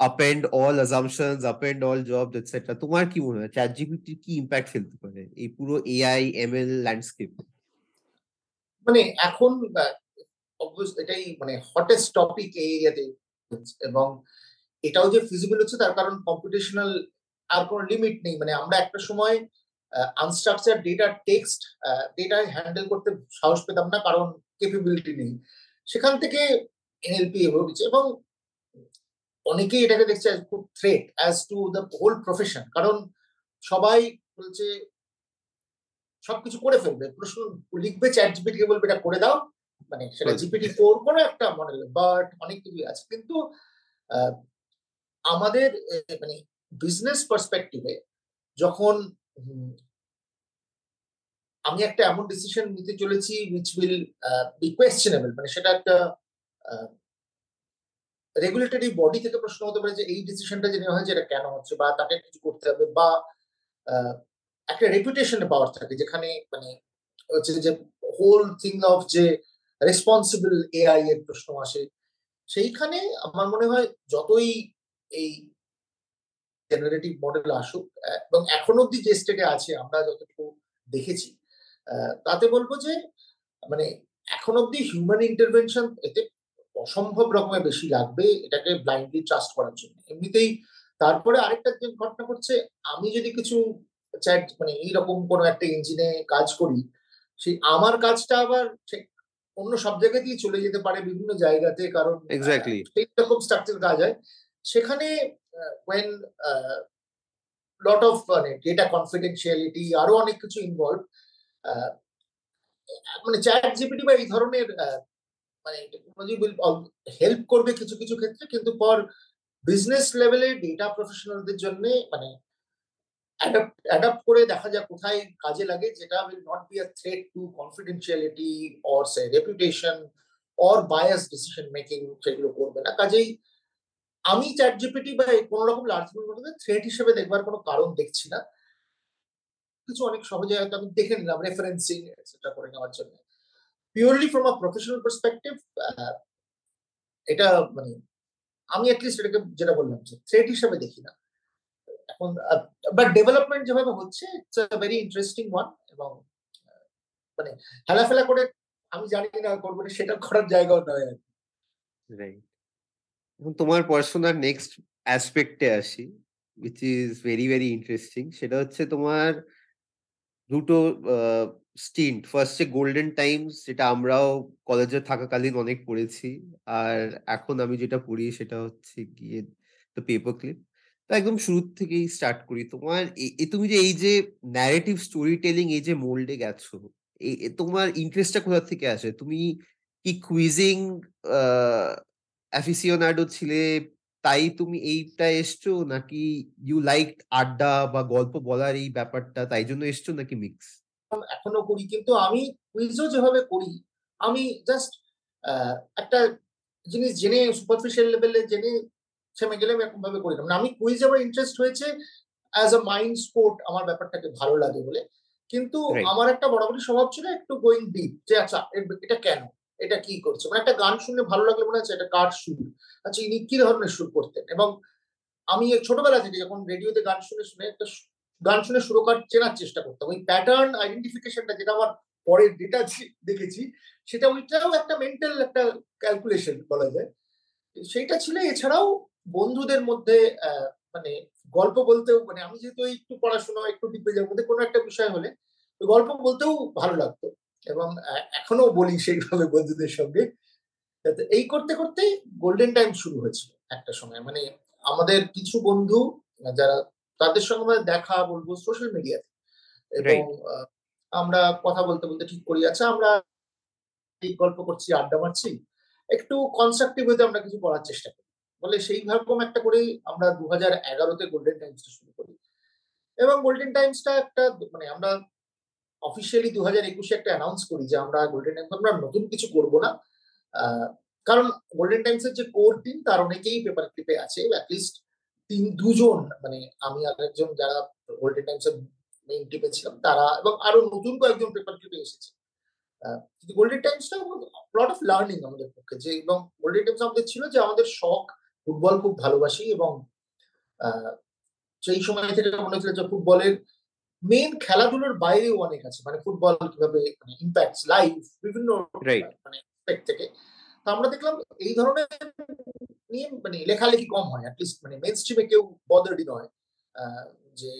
append all assumptions append all jobs etc তোমার কি মনে হয় চ্যাট জিপিটি কি ইম্প্যাক্ট ফেলতে পারে এই পুরো এআই এমএল ল্যান্ডস্কেপ মানে এখন এটাই মানে হটেস্ট টপিক এই এরিয়াতে। এবং এটাও যে ফিজিবল হচ্ছে, তার কারণ কম্পিটিশনাল আর কোনো লিমিট নেই। মানে আমরা একটা সময় unstructured data text data handle করতে সাহস পেতাম না কারণ কেপেবিলিটি নেই। সেখান থেকে এনএলপি এগোচ্ছে এবং অনেকেই এটাকে দেখছে খুব threat as to the whole profession কারণ সবাই বলছে সবকিছু করে ফেলবে প্রশ্ন লিখবে চ্যাট জিপিটিকে বলবে এটা করে দাও। মানে সেটা জিপিটি ফোর কোনো একটা মডেল বাট অনেক কিছু আছে। কিন্তু আমাদের মানে বিজনেস পার্সপেক্টিভে যখন আমি একটা এমন ডিসিশন নিতে চলেছি উইচ উইল বি কোয়েশ্চেনেবল মানে সেটা একটা রেগুলেটরি বডি থেকে প্রশ্ন হতে পারে যে এই ডিসিশনটা যে নেওয়া হয়েছে এটা কেন হচ্ছে বা তাকে কিছু করতে হবে বা একটা রেপুটেশনের পাওয়ার থাকে যেখানে মানে হচ্ছে যে হোল থিং অফ যে রেসপন্সিবল এআই এর প্রশ্ন আসে। সেইখানে আমার মনে হয় যতই এই জেনারেটিভ মডেল আসুক এবং এখন অব্দি যে স্টেটে আছে আমরা যতটুকু দেখেছি তাতে বলব যে মানে এখন অব্দি হিউম্যান ইন্টারভেনশন এতে অসম্ভব রকমের বেশি লাগবে এটাকে ব্লাইন্ডলি ট্রাস্ট করার জন্য। এমনিতেই তারপরে আরেকটা যে ঘটনা করছে আমি যদি কিছু চ্যাট মানে এইরকম কোনো একটা ইঞ্জিনে কাজ করি সেই আমার কাজটা আবার ঠিক অন্য সব জায়গাতেই চলে যেতে পারে বিভিন্ন জায়গাতে কারণ সেই রকম স্ট্রাকচার কাজ হয় সেখানে ওয়েন লট অফ মানে ডেটা কনফিডেন্সিয়ালিটি আরও অনেক কিছু ইনভলভ মানে চ্যাট জিপিটি বা এই ধরনের মানে টেকনোলজি উইল হেল্প করবে কিছু কিছু ক্ষেত্রে, কিন্তু পর বিজনেস লেভেলে ডেটা প্রফেশনালদের জন্য মানে অ্যাডাপ্ট করে দেখা যাক কোথায় কাজে লাগে, যেটা will not be a threat to confidentiality or say reputation or bias decision making সেগুলো করবে না। কাজেই আমি চ্যাট জিপিটি বা কোনো রকম লার্জ মডেলকে থ্রেট হিসেবে দেখবার কোনো কারণ দেখছি না। কিছু অনেক সহজে হয়তো আমি দেখে নিলাম রেফারেন্সিং এটসেট্রা করে নেওয়ার জন্য। Purely from a professional perspective এটা মানে আমি অ্যাটলিস্ট এটাকে যেটা বললাম যে থ্রেট হিসেবে দেখি না। এখন বাট ডেভেলপমেন্ট যেভাবে হচ্ছে it's a very interesting one এবং মানে হেলাফেলা করে আমি জানি না করব সেটা করার জায়গাও নয় আর রাইট এখন তোমার পড়াশোনার নেক্সট অ্যাসপেক্টে আসি which is very very interesting সেটা হচ্ছে তোমার দুটো স্টিন্ট ফার্স্ট ফার্স্টে গোল্ডেন টাইমস যেটা আমরাও কলেজে থাকাকালীন অনেক পড়েছি। আর এখন আমি যেটা পড়ি, সেটা হচ্ছে গিয়ে দ্য পেপার ক্লিপ তো একদম শুরুর থেকেই স্টার্ট করি। তোমার তুমি যে এই যে ন্যারেটিভ স্টোরি টেলিং এই যে মোল্ডে গেছো তোমার ইন্টারেস্টটা কোথা থেকে আসে? তুমি কি কুইজিং অ্যাফিসিওনাডো ছিলে তাই তুমি এইটা এসছো? নাকি ইউ লাইক আড্ডা বা গল্প বলার এই ব্যাপারটা তাই জন্য এসছো নাকি মিক্স এখনও করি কিন্তু আমি কুইজও যেভাবে করি আমি জাস্ট একটা জিনিস জেনে সুপারফিশিয়াল লেভেলে জেনে থেমে গেলে আমি এরকম ভাবে করি না। মানে আমি কুইজ আমার ইন্টারেস্ট হয়েছে অ্যাজ আ মাইন্ড স্পোর্ট আমার ব্যাপারটাকে ভালো লাগে বলে। কিন্তু আমার একটা বরাবরই স্বভাব ছিল একটু গোয়িং ডিপ যে আচ্ছা এটা কেন? এটা কি করছে? মানে একটা গান শুনে ভালো লাগলে মনে হচ্ছে এটা কার সুর? আচ্ছা ইনি কি ধরনের সুর করতেন? এবং আমি ছোটবেলা থেকে যখন রেডিওতে গান শুনে শুনে একটা গান শুনে সুরকার চেনার চেষ্টা করতাম। ওই প্যাটার্ন আইডেন্টিফিকেশনটা যেটা আমার পরে ডেটা দেখেছি, সেটা ওইটাও একটা মেন্টাল একটা ক্যালকুলেশন বলা যায়। সেইটা ছিল এছাড়াও বন্ধুদের মধ্যে মানে গল্প বলতেও মানে আমি যেহেতু একটু পড়াশোনা, একটু যার মধ্যে কোনো একটা বিষয় হলে গল্প বলতেও ভালো লাগতো। এবং এখনও বলি সেইভাবে বন্ধুদের সঙ্গে এই করতে করতে গোল্ডেন টাইম শুরু হয়েছিল একটা সময়। মানে আমাদের কিছু বন্ধু যারা তাদের সঙ্গে আমাদের দেখা বলব সোশ্যাল মিডিয়াতে এবং আমরা কথা বলতে বলতে ঠিক করি আচ্ছা আমরা গল্প করছি আড্ডা মারছি একটু কনস্ট্রাকটিভ হইতে আমরা কিছু করার চেষ্টা করি। বলে সেই রকম একটা করেই আমরা দু হাজার এগারোতে গোল্ডেন টাইমসটা শুরু করি। এবং গোল্ডেন টাইমসটা একটা মানে আমরা অফিসিয়ালি দু হাজার একুশে একটা অ্যানাউন্স করি যে আমরা গোল্ডেন টাইমস আমরা নতুন কিছু করব না। কারণ গোল্ডেন টাইমস এর যে কোর টিম তার অনেকেই পেপার ক্লিপে আছে। অ্যাটলিস্ট তিন, দুজন মানে আমি আর একজন যারা গোল্ডেন টাইমস এর মেইন টিমে ছিলাম, তারা এবং আরও নতুন কয়েকজন পেপার ক্লিপে এসেছে। কিন্তু গোল্ডেন টাইমসটা লট অফ লার্নিং আমাদের পক্ষে যে, এবং গোল্ডেন টাইমস আমাদের ছিল যে আমাদের শখ, ফুটবল খুব ভালোবাসি এবং সেই সময় থেকে মনে হচ্ছিল যে ফুটবলের মেন খেলাধুলোর বাইরেও অনেক আছে। মানে ফুটবল কীভাবে মানে ইম্প্যাক্ট লাইফ বিভিন্ন মানে থেকে। তো আমরা দেখলাম এই ধরনের নিয়ে মানে লেখালেখি কম হয়। অ্যাটলিস্ট মানে মেন স্ট্রিমে কেউ বদার্ডি নয় যে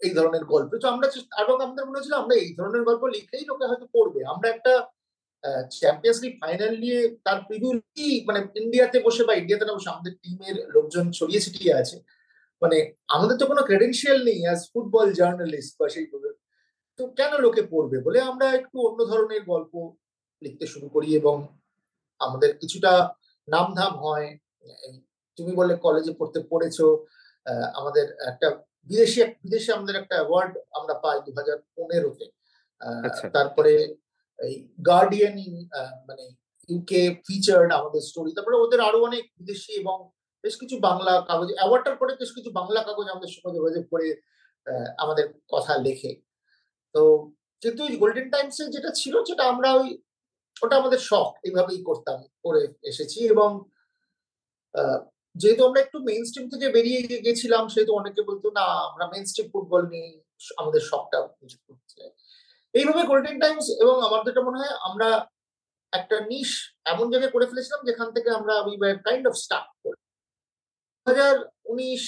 এই ধরনের গল্প। তো আমরা এবং আমাদের মনে হচ্ছিল আমরা এই ধরনের গল্প লিখেই লোকে হয়তো পড়বে। আমরা একটা চ্যাম্পিয়ন্স লিগ ফাইনাল নিয়ে তার প্রিভিউ মানে ইন্ডিয়াতে বসে বা ইন্ডিয়াতে না বসে আমাদের টিমের লোকজন ছড়িয়ে ছিটিয়ে আছে। মানে আমাদের তো কোনো ক্রেডেন্সিয়াল নেই অ্যাজ ফুটবল জার্নালিস্ট বা সেই তো কেন লোকে পড়বে? বলে আমরা একটু অন্য ধরনের গল্প লিখতে শুরু করি এবং আমাদের কিছুটা নামধাম হয়। তুমি বলে কলেজে পড়তে পড়েছো আমাদের একটা বিদেশি বিদেশে আমাদের একটা অ্যাওয়ার্ড আমরা পাই দু হাজার পনেরোতে আচ্ছা। তারপরে এই গার্ডিয়ান মানে ইউকে ফিচার্ড আমাদের স্টোরি তারপরে ওদের আরও অনেক বিদেশি এবং বেশ কিছু বাংলা কাগজ অ্যাওয়ার্ডটার পরে বেশ কিছু বাংলা কাগজ আমাদের সঙ্গে যোগাযোগ করে আমাদের কথা লেখে। তো যেহেতু ওই গোল্ডেন টাইমসে যেটা ছিল, সেটা আমরা ওই, ওটা আমাদের শখ, এইভাবেই করতাম, করে এসেছি এবং যেহেতু আমরা একটু মেইন স্ট্রিম থেকে বেরিয়ে গেছিলাম, সেহেতু অনেকে বলতো, না, আমরা মেইন স্ট্রিম ফুটবল নিয়ে আমাদের শখটা এইভাবে গোল্ডেন টাইমস এবং আমার যেটা মনে হয়, আমরা একটা নিশ এমন জায়গায় করে ফেলেছিলাম, যেখান থেকে আমরা উই কাইন্ড অফ স্টার্ট করি। হাজার উনিশ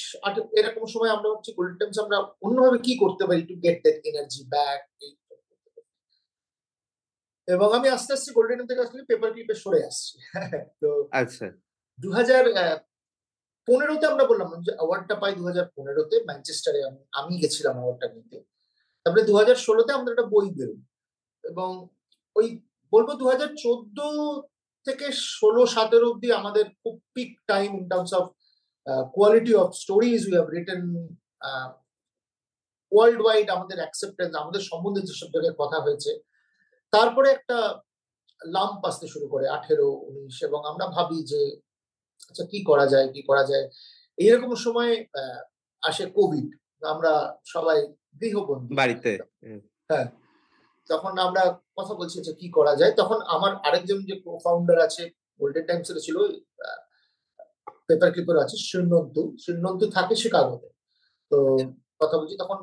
এরকম সময় আমরা হচ্ছে গোল্ডেন টাইমস আমরা অন্যভাবে কি করতে পারি to get that energy back এবং আমি আস্তে আস্তে গোল্ডেন থেকে আসলে পেপার ক্লিপে সরে আসছি। তো আচ্ছা। দু হাজার পনেরোতে আমরা বললাম যে অ্যাওয়ার্ডটা পাই দু হাজার পনেরোতে ম্যানচেস্টারে আমি গেছিলাম অ্যাওয়ার্ডটা নিতে। তারপরে দু হাজার ষোলোতে আমাদের একটা বই বেরোয় এবং ওই বলব দু হাজার চোদ্দ থেকে ষোলো সতেরো অব্দি আমাদের খুব peak time in terms of quality of stories we have written worldwide আমাদের অ্যাকসেপ্টেন্স আমাদের সম্বন্ধে যেসব জায়গায় কথা হয়েছে তারপরে একটা লাম্প আসতে শুরু করে আঠেরো উনিশ এবং আমরা ভাবি যে আচ্ছা কি করা যায় কি করা যায়? এইরকম সময় আসে কোভিড আমরা সবাই গৃহবন্দী। বাড়িতে হ্যাঁ। তখন আমরা কথা বলছি যে কি করা যায়? তখন আমার আরেকজন যে কো ফাউন্ডার আছে গোল্ডেন টাইমস এর ছিল পেপার ক্লিপার আছে শ্রীনন্তু শ্রীনন্তু থাকে শিকাগোতে। তো কথা বলছি তখন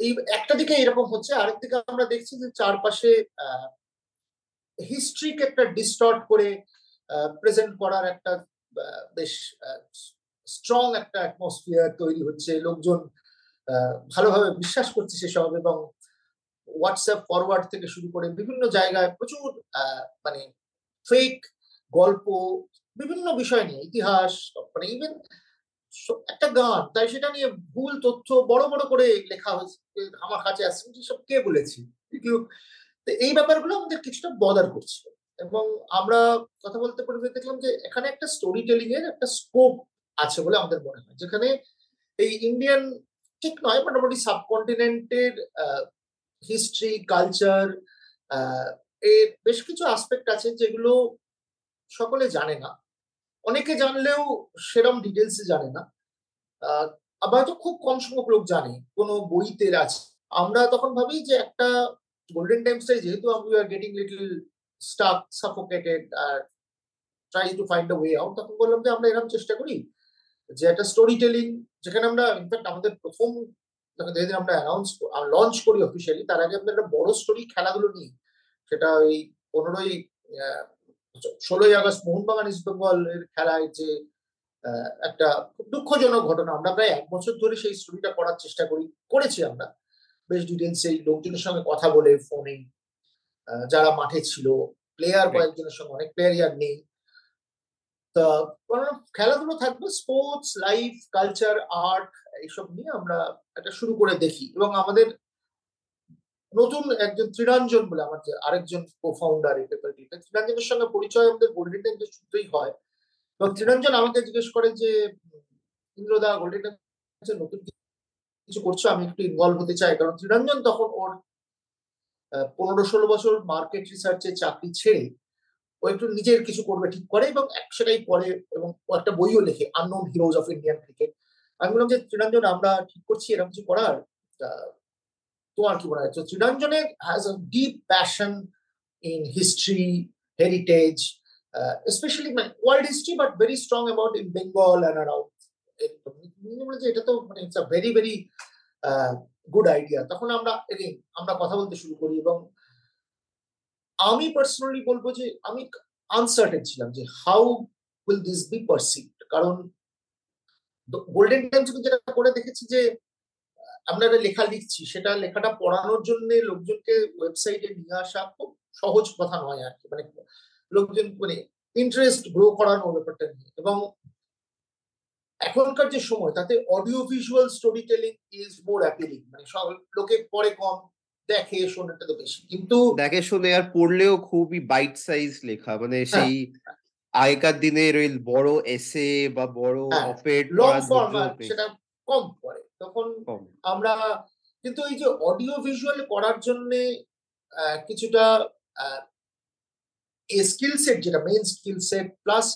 এই একটা দিকে এরকম হচ্ছে, আরেক দিকে আমরা দেখছি যে চারপাশে হিস্ট্রিকে একটা ডিস্টর্ট করে প্রেজেন্ট করার একটা বেশ স্ট্রং একটা অ্যাটমসফিয়ার তৈরি হচ্ছে। লোকজন ভালোভাবে বিশ্বাস করছে সেসব এবং হোয়াটসঅ্যাপ ফরওয়ার্ড থেকে শুরু করে বিভিন্ন জায়গায় প্রচুর মানে ফেক গল্প বিভিন্ন বিষয় নিয়ে, ইতিহাস মানে ইভেন একটা গান, তাই সেটা নিয়ে ভুল তথ্য বড় বড় করে লেখা হয়েছে, আমার কাছে আসছে সব কে বলেছি এই ব্যাপারগুলো আমাদের কিছুটা বদার করছে। এবং আমরা কথা বলতে পারি দেখলাম যে এখানে একটা স্টোরি টেলিং এর একটা স্কোপ আছে বলে আমাদের মনে হয়। যেখানে এই ইন্ডিয়ান ঠিক নয়, মোটামুটি সাবকন্টিনেন্টের হিস্ট্রি কালচার এর বেশ কিছু আসপেক্ট আছে যেগুলো সকলে জানে না। অনেকে জানলেও সেরম ডিটেলস জানে না। আবার তো খুব কম সংখ্যক লোক জানে, কোনো বইতে আছে। আমরা তখন ভাবি যে একটা গোল্ডেন টাইমসটাই যেহেতু we are getting little stuck suffocated R try to find a way out তখন বললাম যে আমরা এরকম চেষ্টা করি যে একটা স্টোরি টেলিং যেখানে আমরা ইনফ্যাক্ট আমাদের প্রথম যেদিন আমরা অ্যানাউন্স লঞ্চ করি অফিসিয়ালি তার আগে আমরা একটা বড় স্টোরি খেলাগুলো নিই। সেটা ওই পনেরোই ষোলোই আগস্ট মোহনবাগান ইস্ট বেঙ্গল এর খেলায় যে একটা দুঃখজনক ঘটনা আমরা প্রায় এক বছর ধরে সেই স্টোরিটা করার চেষ্টা করি করেছি আমরা। বেশ ডিটেলস এই লোকজনের সঙ্গে কথা বলে ফোনে যারা মাঠে ছিল প্লেয়ার কয়েকজনের সঙ্গে অনেক প্লেয়ারই আর নেই। তা খেলাধুলো থাকবে স্পোর্টস লাইফ কালচার আর্ট এইসব নিয়ে আমরা একটা শুরু করে দেখি। এবং আমাদের নতুন একজন ত্রিরঞ্জন বলে আমার যে আরেকজন কো ফাউন্ডার এই পেপার ত্রিরঞ্জনের সঙ্গে পরিচয় আমাদের গোল্ডেন টাইমসের সূত্রেই হয়। এবং ত্রিরঞ্জন আমাকে জিজ্ঞেস করে যে, ইন্দ্রদা গোল্ডেন টাইমসের নতুন কিছু করছ? আমি একটু ইনভলভ হতে চাই। কারণ ত্রিরঞ্জন তখন ওর পনেরো ষোলো বছর মার্কেট রিসার্চে চাকরি ছেড়ে ও একটু নিজের কিছু করবে, ঠিক করে এবং সেটাই করে এবং একটা বইও লেখে unknown heroes of Indian cricket আমি বললাম যে, ত্রিরঞ্জন, আমরা ঠিক করছি, এরকম কিছু করার? তোমার কি মনে হয় ত্রিরঞ্জনের has a deep passion in history heritage specially মানে world history but very strong about in Bengal and around এটা তো মানে it's a very very good idea তখন আমরা এগেইন আমরা কথা বলতে শুরু করি এবং আমি পার্সোনালি বলব যে আমি আনসার্টেন ছিলাম যে how will this be perceived কারণ গোল্ডেন টাইমস যেটা করে দেখেছি যে আমরা লেখা লিখছি সেটা লেখাটা পড়ানোর জন্য লোকজনকে ওয়েবসাইটে নিয়ে আসা খুব সহজ কথা নয় আর কি। মানে লোকজন মানে ইন্টারেস্ট গ্রো করানো ব্যাপারটা নিয়ে। এবং এখনকার যে সময় তাতে audio visual storytelling is more appealing মানে সব লোকে পরে কম দেখে শোনেটা তো বেশি। কিন্তু দেখে শুনে আর পড়লেও খুবই বাইট সাইজ লেখা। মানে হ্যাঁ। সেই আগেকার দিনের ওই বড় এসে বা বড় অপেড লং ফরম্যাট সেটা কম পড়ে। তখন আমরা কিন্তু এই যে অডিও ভিজুয়াল করার জন্য কিছুটা স্কিল সেট যেটা মেইন স্কিল সেট প্লাস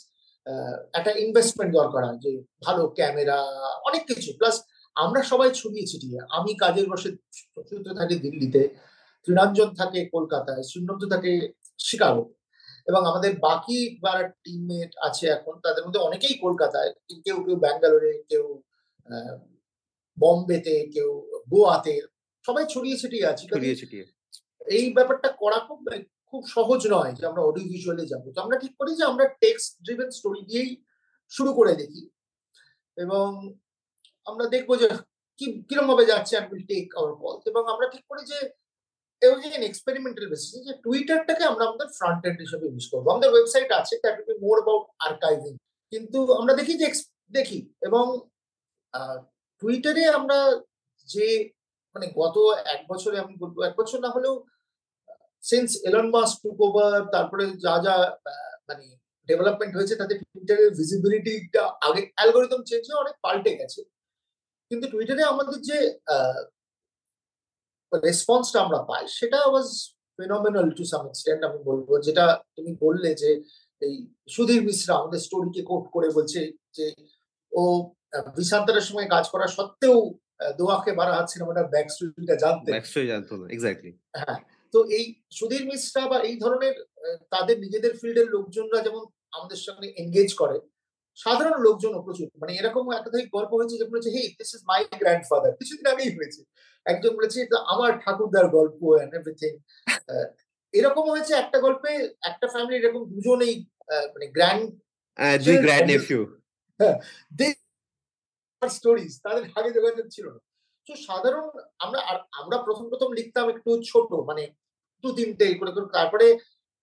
একটা ইনভেস্টমেন্ট দরকার হয় যে ভালো ক্যামেরা অনেক কিছু। প্লাস আমরা সবাই ছড়িয়ে ছিটিয়ে আমি কাজের বসে সূত্রে থাকি দিল্লিতে ত্রিনাঞ্জন থাকে কলকাতায় শ্রীনন্ত থাকে শিকাগো এবং আমাদের বাকি যারা টিমমেট আছে এখন তাদের মধ্যে অনেকেই কলকাতায় কেউ কেউ ব্যাঙ্গালোরে কেউ বম্বেতে কেউ গোয়াতে সবাই ছড়িয়ে ছিটিয়ে আছি। এই ব্যাপারটা করা খুব খুব সহজ নয় যে আমরা অডিও ভিজুয়ালে যাব। তো আমরা ঠিক করি যে আমরা টেক্সট ড্রিভেন স্টোরি দিয়েই শুরু করে দেখি। এবং আমরা দেখব যে কি কিরম ভাবে যাচ্ছে and will take our call এবং আমরা ঠিক করি যে এগেন এক্সপেরিমেন্টাল বেসিস যে টুইটারটাকে আমরা আমাদের ফ্রন্ট এন্ড হিসেবে ইউজ করব। আমাদের ওয়েবসাইট আছে that will be more about archiving কিন্তু আমরা দেখি যে দেখি এবং টুইটারে আমরা যে মানে গত এক বছরে আমি বলব, এক বছর না হলেও since Elon Musk took over তারপরে যা যা মানে ডেভেলপমেন্ট হয়েছে, তাতে টুইটারের ভিজিবিলিটিটা আগে অ্যালগোরিদম চেঞ্জ হয়ে অনেক পাল্টে গেছে। কিন্তু টুইটারে আমাদের যে রেসপন্সটা আমরা পাই, সেটা was phenomenal to some extent আমি বলব। যেটা তুমি বললে যে, এই সুধীর মিশ্রা আমাদের স্টোরিকে কোট করে বলছে যে, ও বিশান্তরের সময় কাজ করা সত্ত্বেও দোয়াকে বারা হাত সিনেমাটার ব্যাক স্টোরিটা জানতে। ব্যাক স্টোরি জানতো এক্স্যাক্টলি হ্যাঁ তো এই সুধীর মিশ্রা বা এই ধরনের তাদের নিজেদের ফিল্ডের লোকজনরা যেমন আমাদের সঙ্গে এনগেজ করে সাধারণ লোকজনও প্রচুর। মানে এরকম একাধিক গল্প হয়েছে যে বলেছে hey this is my grandfather কিছুদিন আগেই হয়েছে। একজন বলেছে এটা আমার ঠাকুরদার গল্প এন্ড এভরিথিং এরকম হয়েছে একটা গল্পে একটা ফ্যামিলি এরকম দুজনেই মানে গ্র্যান্ড দুই গ্র্যান্ড নেফিউ হ্যাঁ স্টোরিজ তাদের আগে যোগাযোগ ছিল না। তো সাধারণ আমরা আমরা প্রথম প্রথম লিখতাম একটু ছোট মানে দু তিনটে করে করে। তারপরে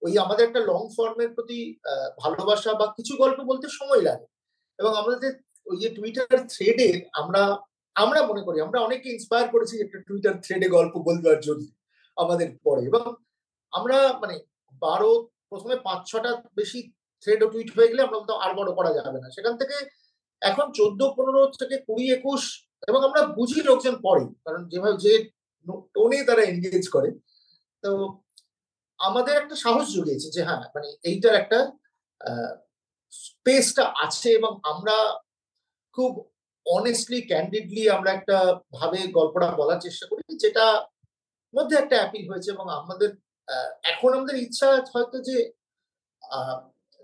ওই আমাদের একটা লং ফর্মের প্রতি ভালোবাসা বা কিছু গল্প বলতে সময় লাগে। এবং আমাদের ওই যে টুইটার থ্রেডে আমরা আমরা মনে করি, আমরা অনেকে ইন্সপায়ার করেছি একটা টুইটার থ্রেডে গল্প বলবার জন্য আমাদের পরে। এবং আমরা মানে বারো, প্রথমে পাঁচ, ছটা বেশি থ্রেড টুইট হয়ে গেলে আমরা বলতাম আর বড় করা যাবে না। সেখান থেকে এখন চোদ্দ, পনেরো থেকে কুড়ি, একুশ, এবং আমরা বুঝি লোকজন পড়ে কারণ যেভাবে যে টোনে তারা এনগেজ করে। তো আমাদের একটা সাহস জুগিয়েছে যে হ্যাঁ মানে এইটার একটা স্পেসটা আছে এবং আমরা খুব অনেস্টলি ক্যান্ডিডলি আমরা একটা ভাবে গল্পটা বলার চেষ্টা করি যেটা মধ্যে একটা অ্যাপিল হয়েছে এবং আমাদের এখন আমাদের ইচ্ছা হয়তো যে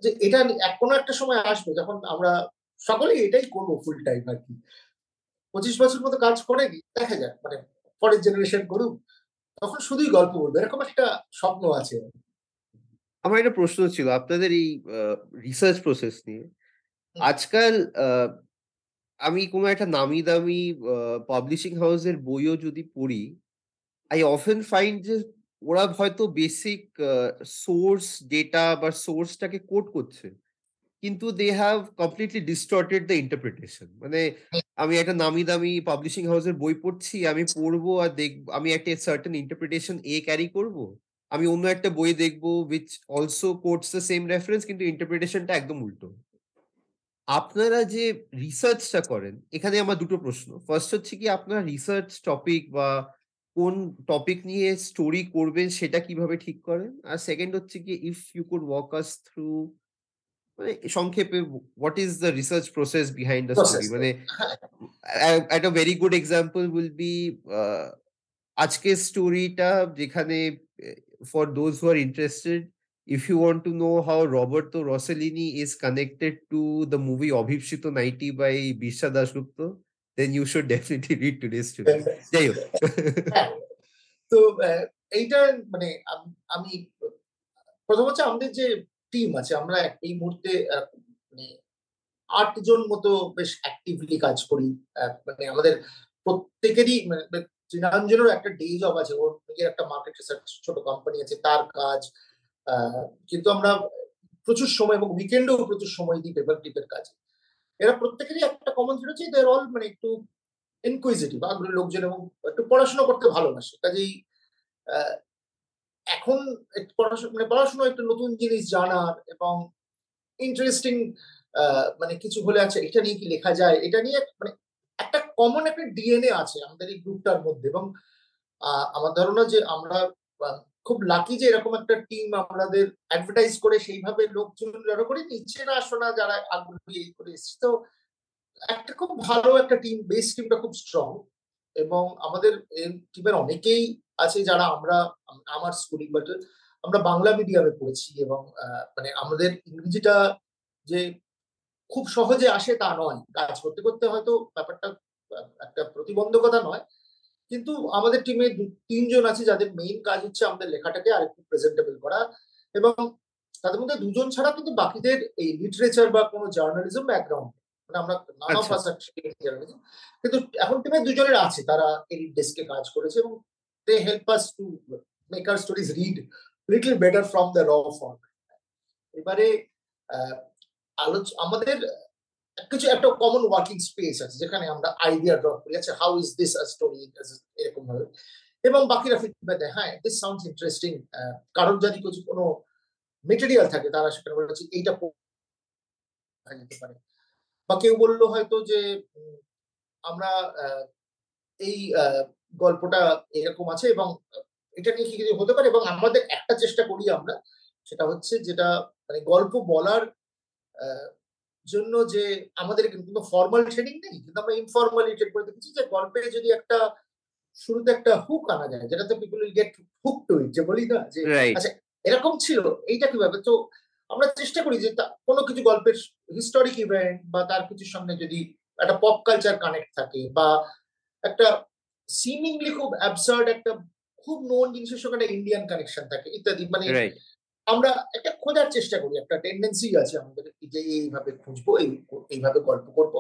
যে এটা কোনো একটা সময় আসবে যখন আমরা সকলেই এটাই করব ফুল টাইম আর কি। পঁচিশ বছর মতো কাজ করেনি দেখা যাক মানে পরের জেনারেশন করুক তখন শুধুই গল্প বলবে এরকম একটা স্বপ্ন আছে। আমার একটা প্রশ্ন ছিল আপনাদের এই রিসার্চ প্রসেস নিয়ে। আজকাল আমি কোনো একটা নামি দামি পাবলিশিং হাউসের বইও যদি পড়ি আই অফেন ফাইন্ড যে ওরা হয়তো বেসিক সোর্স ডেটা বা সোর্সটাকে কোড করছে। কিন্তু they have completely distorted the interpretation মানে আমি একটা নামি দামি পাবলিশিং হাউসের বই পড়ছি আমি পড়ব আর দেখ আমি একটা সার্টেন ইন্টারপ্রিটেশন এ ক্যারি করব আমি অন্য একটা বই দেখব which also quotes the same reference কিন্তু ইন্টারপ্রিটেশনটা একদম উল্টো। আপনারা যে রিসার্চটা করেন এখানে আমার দুটো প্রশ্ন। ফার্স্ট হচ্ছে কি আপনার রিসার্চ টপিক বা কোন টপিক নিয়ে স্টোরি করবেন সেটা কীভাবে ঠিক করেন? আর সেকেন্ড হচ্ছে কি if you could walk us through মানে সংক্ষেপে what is the research process behind the story মানে একটা very good example will be আজকের স্টোরিটা যেখানে for those who are interested if you want to know how Roberto Rossellini is connected to the movie Abhipshito 90 by Bisha Dasgupta, then you should definitely read today's story. যাই হোক তো এইটা মানে আমি প্রথম হচ্ছে আমাদের যে টিম আছে। আমরা এই মুহূর্তে মানে আটজন মতো বেশ অ্যাক্টিভলি কাজ করি। মানে আমাদের প্রত্যেকেরই মানে তৃণাঞ্জনেরও একটা ডে জব আছে। ওর নিজের একটা মার্কেট রিসার্চ ছোট কোম্পানি আছে, তার কাজ কিন্তু আমরা প্রচুর সময় এবং উইকেন্ডেও প্রচুর সময় দিই পেপার ক্লিপের কাজে। এরা প্রত্যেকেরই একটা কমন ছিল যে দের অল মানে একটু ইনকুইজিটিভ আগ্রহী লোকজন এবং একটু পড়াশোনা করতে ভালোবাসে। কাজেই এখন মানে পড়াশোনা একটু নতুন জিনিস জানার এবং ইন্টারেস্টিং মানে কিছু হলে আছে এটা নিয়ে কি লেখা যায়? এটা নিয়ে মানে একটা কমন একটা ডিএনএ আছে আমাদের এই গ্রুপটার মধ্যে এবং আমার ধারণা যে আমরা খুব লাকি যে এরকম একটা টিম আমাদের অ্যাডভার্টাইজ করে সেইভাবে লোকজন জড়ো করে নিচ্ছে না শোনা যারা আগ্রহী এই করে এসছে। তো একটা খুব ভালো একটা টিম বেস টিমটা খুব স্ট্রং এবং আমাদের টিমের অনেকেই আছে যারা আমরা আমার স্কুলিং বাট আমরা বাংলা মিডিয়ামে পড়েছি এবং মানে আমাদের ইংরেজিটা যে খুব সহজে আসে তা নয়। কাজ করতে করতে হয়তো ব্যাপারটা একটা প্রতিবন্ধকতা নয়। কিন্তু আমাদের টিমে তিনজন আছে যাদের মেইন কাজ হচ্ছে আমাদের লেখাটাকে আরেকটু প্রেজেন্টেবল করা এবং তাদের মধ্যে দুজন ছাড়া কিন্তু বাকিদের এই লিটারেচার বা কোনো জার্নালিজম ব্যাকগ্রাউন্ড মানে আমরা নানা ভাষা জার্নালিজম কিন্তু এখন টিমে দুজনের আছে তারা এডিট ডেস্কে কাজ করেছে এবং they help us to make our stories read little better from the raw form এবারে আমাদের কিছু একটা কমন ওয়ার্কিং স্পেস আছে, যেখানে আমরা আইডিয়া ড্রপ করি আচ্ছা হাউ ইজ দিস স্টোরি এরকম ভাবে? এবং বাকিরা ফিডব্যাক দেয় হ্যাঁ দিস সাউন্ডস ইন্টারেস্টিং কারণ যদি কিছু কোনো মেটেরিয়াল থাকে, তারা সেখানে বলেছে এইটা যেতে পারে। বা কেউ বলল হয়তো যে আমরা এই গল্পটা এরকম আছে এবং এটা নিয়ে কি কিছু হতে পারে এবং আমাদের একটা চেষ্টা করি আমরা সেটা হচ্ছে যেটা মানে গল্প বলার জন্য যে আমাদের কিন্তু ফর্মাল ট্রেনিং নেই কিন্তু আমরা ইনফর্মালি ট্রেন করে দেখেছি যে গল্পে যদি একটা শুরুতে একটা হুক আনা যায় যেটাতে people will get hook to it যে বলি না যে আচ্ছা এরকম ছিল এইটা কীভাবে? তো আমরা চেষ্টা করি যে কোনো কিছু গল্পের হিস্টোরিক ইভেন্ট বা তার কিছুর সঙ্গে যদি একটা পপ কালচার কানেক্ট থাকে বা একটা সিমিংলি খুব অ্যাবসার্ড একটা খুব নোন জিনিসের সঙ্গে একটা ইন্ডিয়ান কানেকশন থাকে ইত্যাদি। মানে আমরা একটা খোঁজার চেষ্টা করি একটা টেন্ডেন্সি আছে আমাদের যে এইভাবে খুঁজবো এইভাবে গল্প করব।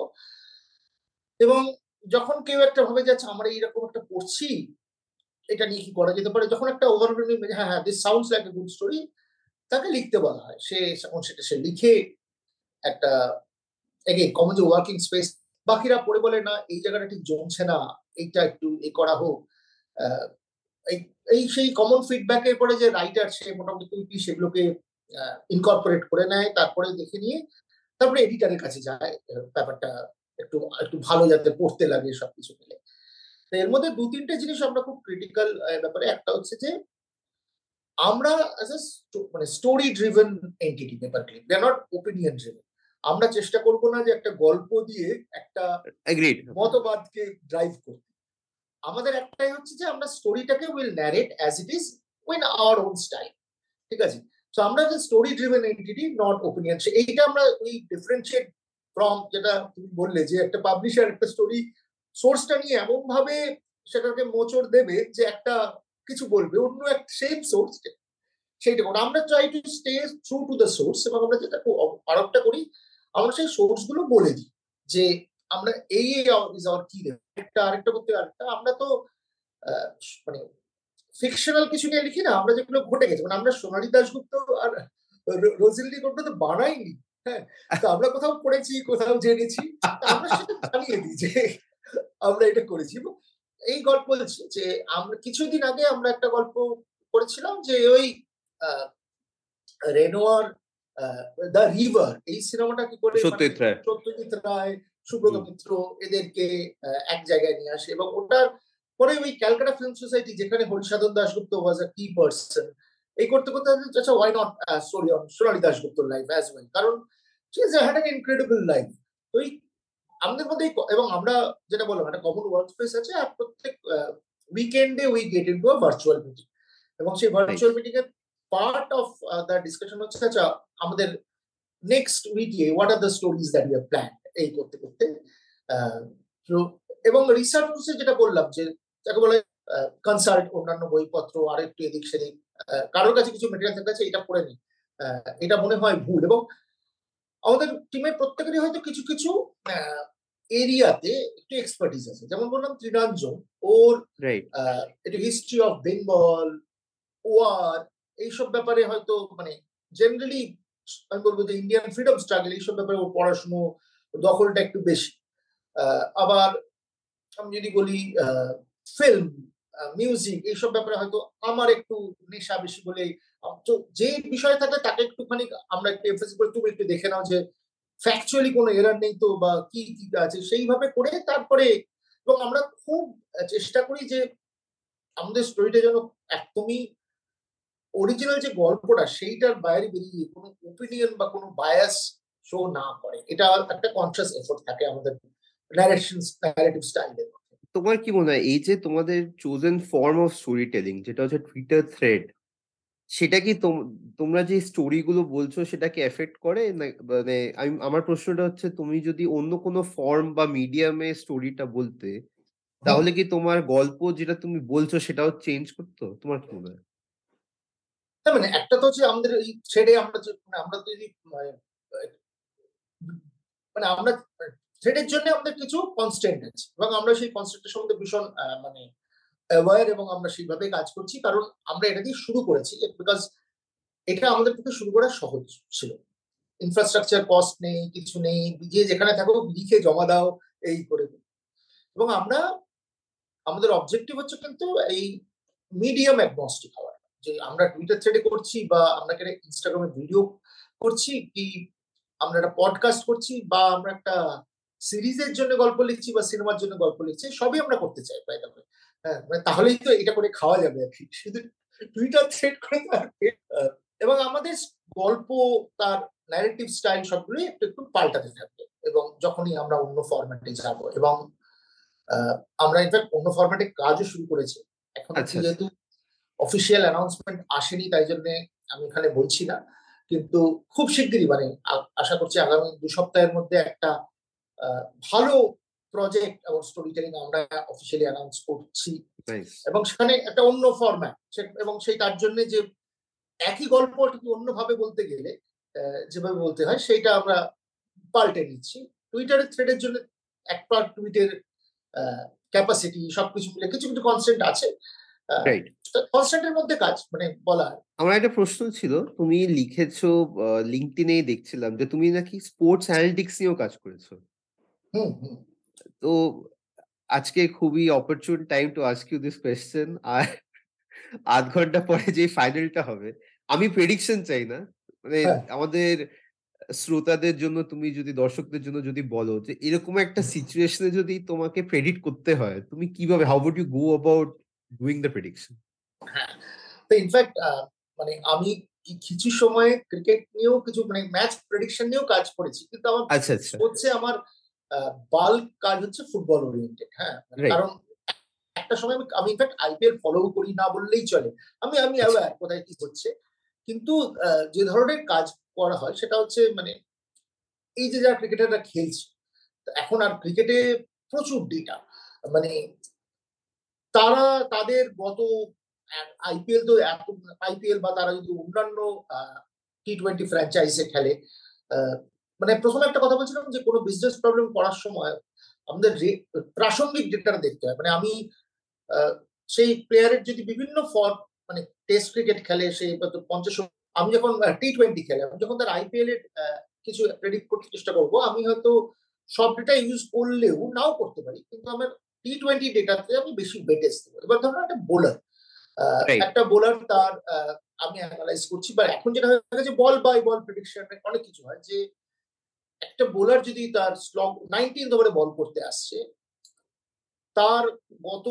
এবং যখন কেউ একটা ভাবে যাচ্ছে আমরা এইরকম একটা পড়ছি এটা নিয়ে কি করা যেতে পারে? যখন একটা ওভারঅল হ্যাঁ হ্যাঁ this sounds like a good story তাকে লিখতে বলা হয়। সে সেটা সে লিখে একটা কমন যে ওয়ার্কিং স্পেস বাকিরা পড়ে বলে, না, এই জায়গাটা ঠিক জমছে না, এইটা একটু এ করা হোক। এই সেই কমন ফিডব্যাকের পরে যে রাইটার সে মোটামুটি সেগুলোকে ইনকর্পোরেট করে নেয়, তারপরে দেখে নিয়ে তারপরে এডিটারের কাছে যায় ব্যাপারটা একটু একটু ভালো যাতে পড়তে লাগে সবকিছু মিলে। তো এর মধ্যে দু তিনটে জিনিস আমরা খুব ক্রিটিক্যাল ব্যাপারে, একটা হচ্ছে যে আমরা মানে story driven entity Paper Clip they are not opinion driven আমরা চেষ্টা করব না যে একটা গল্প দিয়ে একটা মতবাদকে ড্রাইভ করতে। আমাদের একটাই হচ্ছে যে আমরা স্টোরিটাকে will narrate as it is in our own style ঠিক আছে? তো আমরা যে story driven entity not opinion এইটা আমরা ওই ডিফারেন্সিয়েট ফ্রম যেটা তুমি বললে যে একটা পাবলিশার একটা স্টোরি সোর্সটা নিয়ে এমন ভাবে সেটাকে মোচড় দেবে যে একটা কিছু বলবে অন্য একটা সেম সোর্স সেইটা আমরা try to stay through to the source এবং আমরা যেটা আরোপটা করি আমরা সেই সোর্সগুলো বলে দিই যে আমরা এই ইজ আওয়ার কি একটা আরেকটা করতে আরেকটা। আমরা তো মানে ফিকশনাল কিছু নিয়ে লিখি না, আমরা যেগুলো ঘটে গেছে। মানে আমরা সোনালী দাসগুপ্ত আর রোজিল্ডি গল্প তো বানাইনি হ্যাঁ? তো আমরা কোথাও পড়েছি, কোথাও জেনেছি আমরা সেটা জানিয়ে দিই যে আমরা এটা করেছি। এই গল্প যে আমরা কিছুদিন আগে আমরা একটা গল্প করেছিলাম যে ওই রেনোয়ার দ্য রিভার এই সিনেমাটা কি করে সত্যজিৎ রায়। সত্যজিৎ রায় সুব্রত মিত্র এদেরকে এক জায়গায় নিয়ে আসে এবং ওটার পরে ওই ক্যালকাটা ফিল্ম সোসাইটি যেখানে হরিসাধন দাসগুপ্ত ওয়াজ আ কি পার্সন এই করতে করতে আচ্ছা why not story on Sonali দাসগুপ্তর life as well কারণ is had an incredible life ওই আমাদের মধ্যে এবং আমরা যেটা বললাম একটা কমন ওয়ার্ক স্পেস আছে আর প্রত্যেক উইকেন্ডে we get into virtual meeting এবং সেই ভার্চুয়াল মিটিং এর পার্ট অফ দ্য ডিসকাশন হচ্ছে আচ্ছা আমাদের নেক্সট উইকে what are the stories that you plan এই করতে করতে এবং রিসার্চ যেটা বললাম যে যাকে বলে কনসাল্ট অন্যান্য বইপত্র আর একটু এদিক সেদিক কারোর কাছে কিছু মেটেরিয়াল থাকা আছে এটা পড়ে নি এটা মনে হয় ভুল এবং আমাদের টিমের প্রত্যেকেরই হয়তো কিছু কিছু এরিয়াতে একটু এক্সপার্টিস আছে। যেমন বললাম ত্রিনাঞ্জন ওর একটু হিস্ট্রি অফ বেঙ্গল ওয়ার এইসব ব্যাপারে হয়তো মানে জেনারেলি আমি বলব যে ইন্ডিয়ান ফ্রিডম স্ট্রাগল এইসব ব্যাপারে ওর পড়াশুনো দখলটা একটু বেশি। আবার আমি যদি বলি ফিল্ম মিউজিক এইসব ব্যাপারে হয়তো আমার একটু নেশা বেশি বলে তো যে বিষয় থাকে তাকে একটুখানি আমরা একটু এমফেসিস করে তুমি একটু দেখে নাও যে ফ্যাকচুয়ালি কোনো এরার নেই তো বা কি কি আছে, সেইভাবে করে তারপরে এবং আমরা খুব চেষ্টা করি যে আমাদের স্টোরিটা যেন একদমই অরিজিনাল যে গল্পটা সেইটার বাইরে বেরিয়ে কোনো ওপিনিয়ন বা কোনো বায়াস শো না করে। এটা একটা কনসিয়াস এফোর্ট থাকে আমাদের ন্যারেশন ন্যারেটিভ স্টাইলের তোমার কি মনে হয় এই যে তোমাদের chosen form of story telling যেটা হচ্ছে টুইটার থ্রেড সেটা কি তোমরা যে স্টোরি গুলো বলছো সেটাকে এফেক্ট করে? মানে আমি আমার প্রশ্নটা হচ্ছে তুমি যদি অন্য কোনো ফর্ম বা মিডিয়ামে স্টোরিটা বলতে তাহলে কি তোমার গল্প যেটা তুমি বলছো সেটাও চেঞ্জ করতো? তোমার কি মনে হয়? হ্যাঁ মানে একটা তো হচ্ছে আমাদের এই ছেড়ে আমরা মানে আমরা যদি মানে, মানে আমরা থ্রেডের জন্য আমাদের কিছু কনস্ট্যান্ট আছে এবং আমরা সেই কনস্ট্যান্টের সম্বন্ধে ভীষণ মানে অ্যাওয়ার এবং আমরা সেইভাবে কাজ করছি। কারণ আমরা এটা দিয়ে শুরু করেছি বিকজ এটা আমাদের পক্ষে শুরু করা সহজ ছিল। ইনফ্রাস্ট্রাকচার কস্ট নেই কিছু নেই যে যেখানে থাকো লিখে জমা দাও এই করে। এবং আমরা আমাদের অবজেক্টিভ হচ্ছে কিন্তু এই মিডিয়াম অ্যাগনস্টিক হওয়ার যে আমরা টুইটার থ্রেডে করছি বা আমরা একটা ইনস্টাগ্রামে ভিডিও করছি কি আমরা একটা পডকাস্ট করছি বা আমরা একটা সিরিজের জন্য গল্প লিখছি বা সিনেমার জন্য গল্প লিখছি সবই আমরা করতে চাই প্রায় হ্যাঁ মানে তাহলেই তো এটা করে খাওয়া যাবে আর কি। শুধু টুইটার থ্রেড করে এবং আমাদের গল্প তার ন্যারেটিভ স্টাইল সবগুলোই একটু একটু পাল্টাতে থাকবে এবং যখনই আমরা অন্য ফরম্যাটে যাব এবং আমরা ইনফ্যাক্ট অন্য ফরম্যাটে কাজও শুরু করেছি। এখন আচ্ছা, আচ্ছা। যেহেতু অফিসিয়াল অ্যানাউন্সমেন্ট আসেনি তাই জন্য আমি এখানে বলছি না। কিন্তু খুব শিগগিরই মানে আশা করছি আগামী দু সপ্তাহের মধ্যে একটা ভালো প্রজেক্ট এবং স্টোরি টেলিং আমরা অফিসিয়ালি অ্যানাউন্স করছি। এবং সেখানে একটা অন্য ফরম্যাট এবং সেই তার জন্য যে একই গল্প অন্যভাবে বলতে গেলে যেভাবে বলতে হয় সেইটা আমরা পাল্টে নিচ্ছি। টুইটারের থ্রেডের জন্য একটা টুইটের ক্যাপাসিটি সবকিছু মিলে কিছু কিছু কনসেন্ট আছে। কনস্ট্যান্টের মধ্যে কাজ মানে বলার আমার একটা প্রশ্ন ছিল তুমি লিখেছো লিঙ্কডিনে দেখছিলাম যে তুমি নাকি স্পোর্টস অ্যানালিটিক্স নিয়েও কাজ করেছ। তো আজকে খুবই opportune time to ask you this question আর আধ ঘণ্টা পরে যে ফাইনালটা হবে আমি প্রেডিকশন চাই না। মানে হ্যাঁ। আমাদের শ্রোতাদের জন্য তুমি যদি দর্শকদের জন্য যদি বলো যে এরকম একটা সিচুয়েশনে যদি তোমাকে প্রেডিক্ট করতে হয় তুমি কীভাবে how would you go about doing the prediction হ্যাঁ তো ইনফ্যাক্ট মানে আমি কিছু সময় ক্রিকেট নিয়েও কিছু মানে ম্যাচ প্রেডিকশন নিয়েও কাজ করেছি। কিন্তু আমার আচ্ছা আচ্ছা। হচ্ছে আমার বাল্ক কাজ হচ্ছে ফুটবল ওরিয়েন্টেড হ্যাঁ? কারণ একটা সময় আমি আমি ইনফ্যাক্ট আইপিএল ফলো করি না বললেই চলে। আমি আমি অ্যাওয়ার আচ্ছা। কোথায় কি হচ্ছে। কিন্তু যে ধরনের কাজ করা হয় সেটা হচ্ছে মানে এই যে যারা ক্রিকেটাররা খেলছে এখন আর ক্রিকেটে প্রচুর ডেটা মানে তারা তাদের গত আইপিএল তো আইপিএল বা তারা যদি অন্যান্য টি টোয়েন্টি ফ্র্যাঞ্চাইজে খেলে মানে প্রথমে একটা কথা বলছিলাম যে কোনো বিজনেস প্রবলেম করার সময় আমাদের প্রাসঙ্গিক ডেটা দেখতে হয়। মানে আমি সেই প্লেয়ারের যদি বিভিন্ন ফর মানে টেস্ট ক্রিকেট খেলে, সে পঞ্চাশ আমি যখন টি টোয়েন্টি খেলে, আমি যখন তার আইপিএল এর কিছু প্রেডিক্ট করতে চেষ্টা করব, আমি হয়তো সব ডেটা ইউজ করলেও, নাও করতে পারি। কিন্তু আমার টি টোয়েন্টি ডেটাতে আমি বেশি বেটেজ দেবো। এবার ধরুন একটা বোলার একটা বোলার তার আমি অ্যানালাইজ করছি বা এখন যেটা হয়ে গেছে বল বাই বল প্রেডিকশন অনেক কিছু হয় যে একটা বোলার যদি তার স্লগ নাইনটিন ওভারে বল করতে আসছে তার গত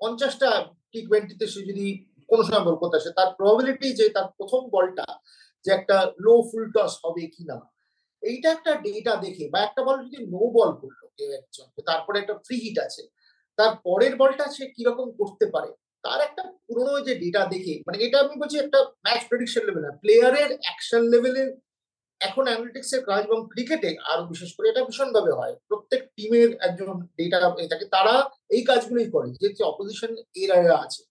পঞ্চাশটা টি টোয়েন্টিতে সে যদি কোনো সময় বল করতে আসে তার প্রবাবিলিটি যে তার প্রথম বলটা যে একটা লো ফুল টস হবে কিনা এইটা একটা ডেটা দেখে বা একটা বল যদি নো বল করল কেউ একজন তারপরে একটা ফ্রি হিট আছে তার পরের বলটা সে কীরকম করতে পারে তার একটা পুরোনো যে ডেটা দেখে মানে এটা আমি বলছি একটা ম্যাচ প্রেডিকশন লেভেল না প্লেয়ারের অ্যাকশন লেভেলের এখন অ্যানালিটিক্স এর কাজ এবং ক্রিকেটে আরও বিশেষ করে এটা ভীষণভাবে হয়। প্রত্যেক টিমের একজন ডেটা থাকে তারা এই কাজগুলোই করে যে অপোজিশন এর আছে।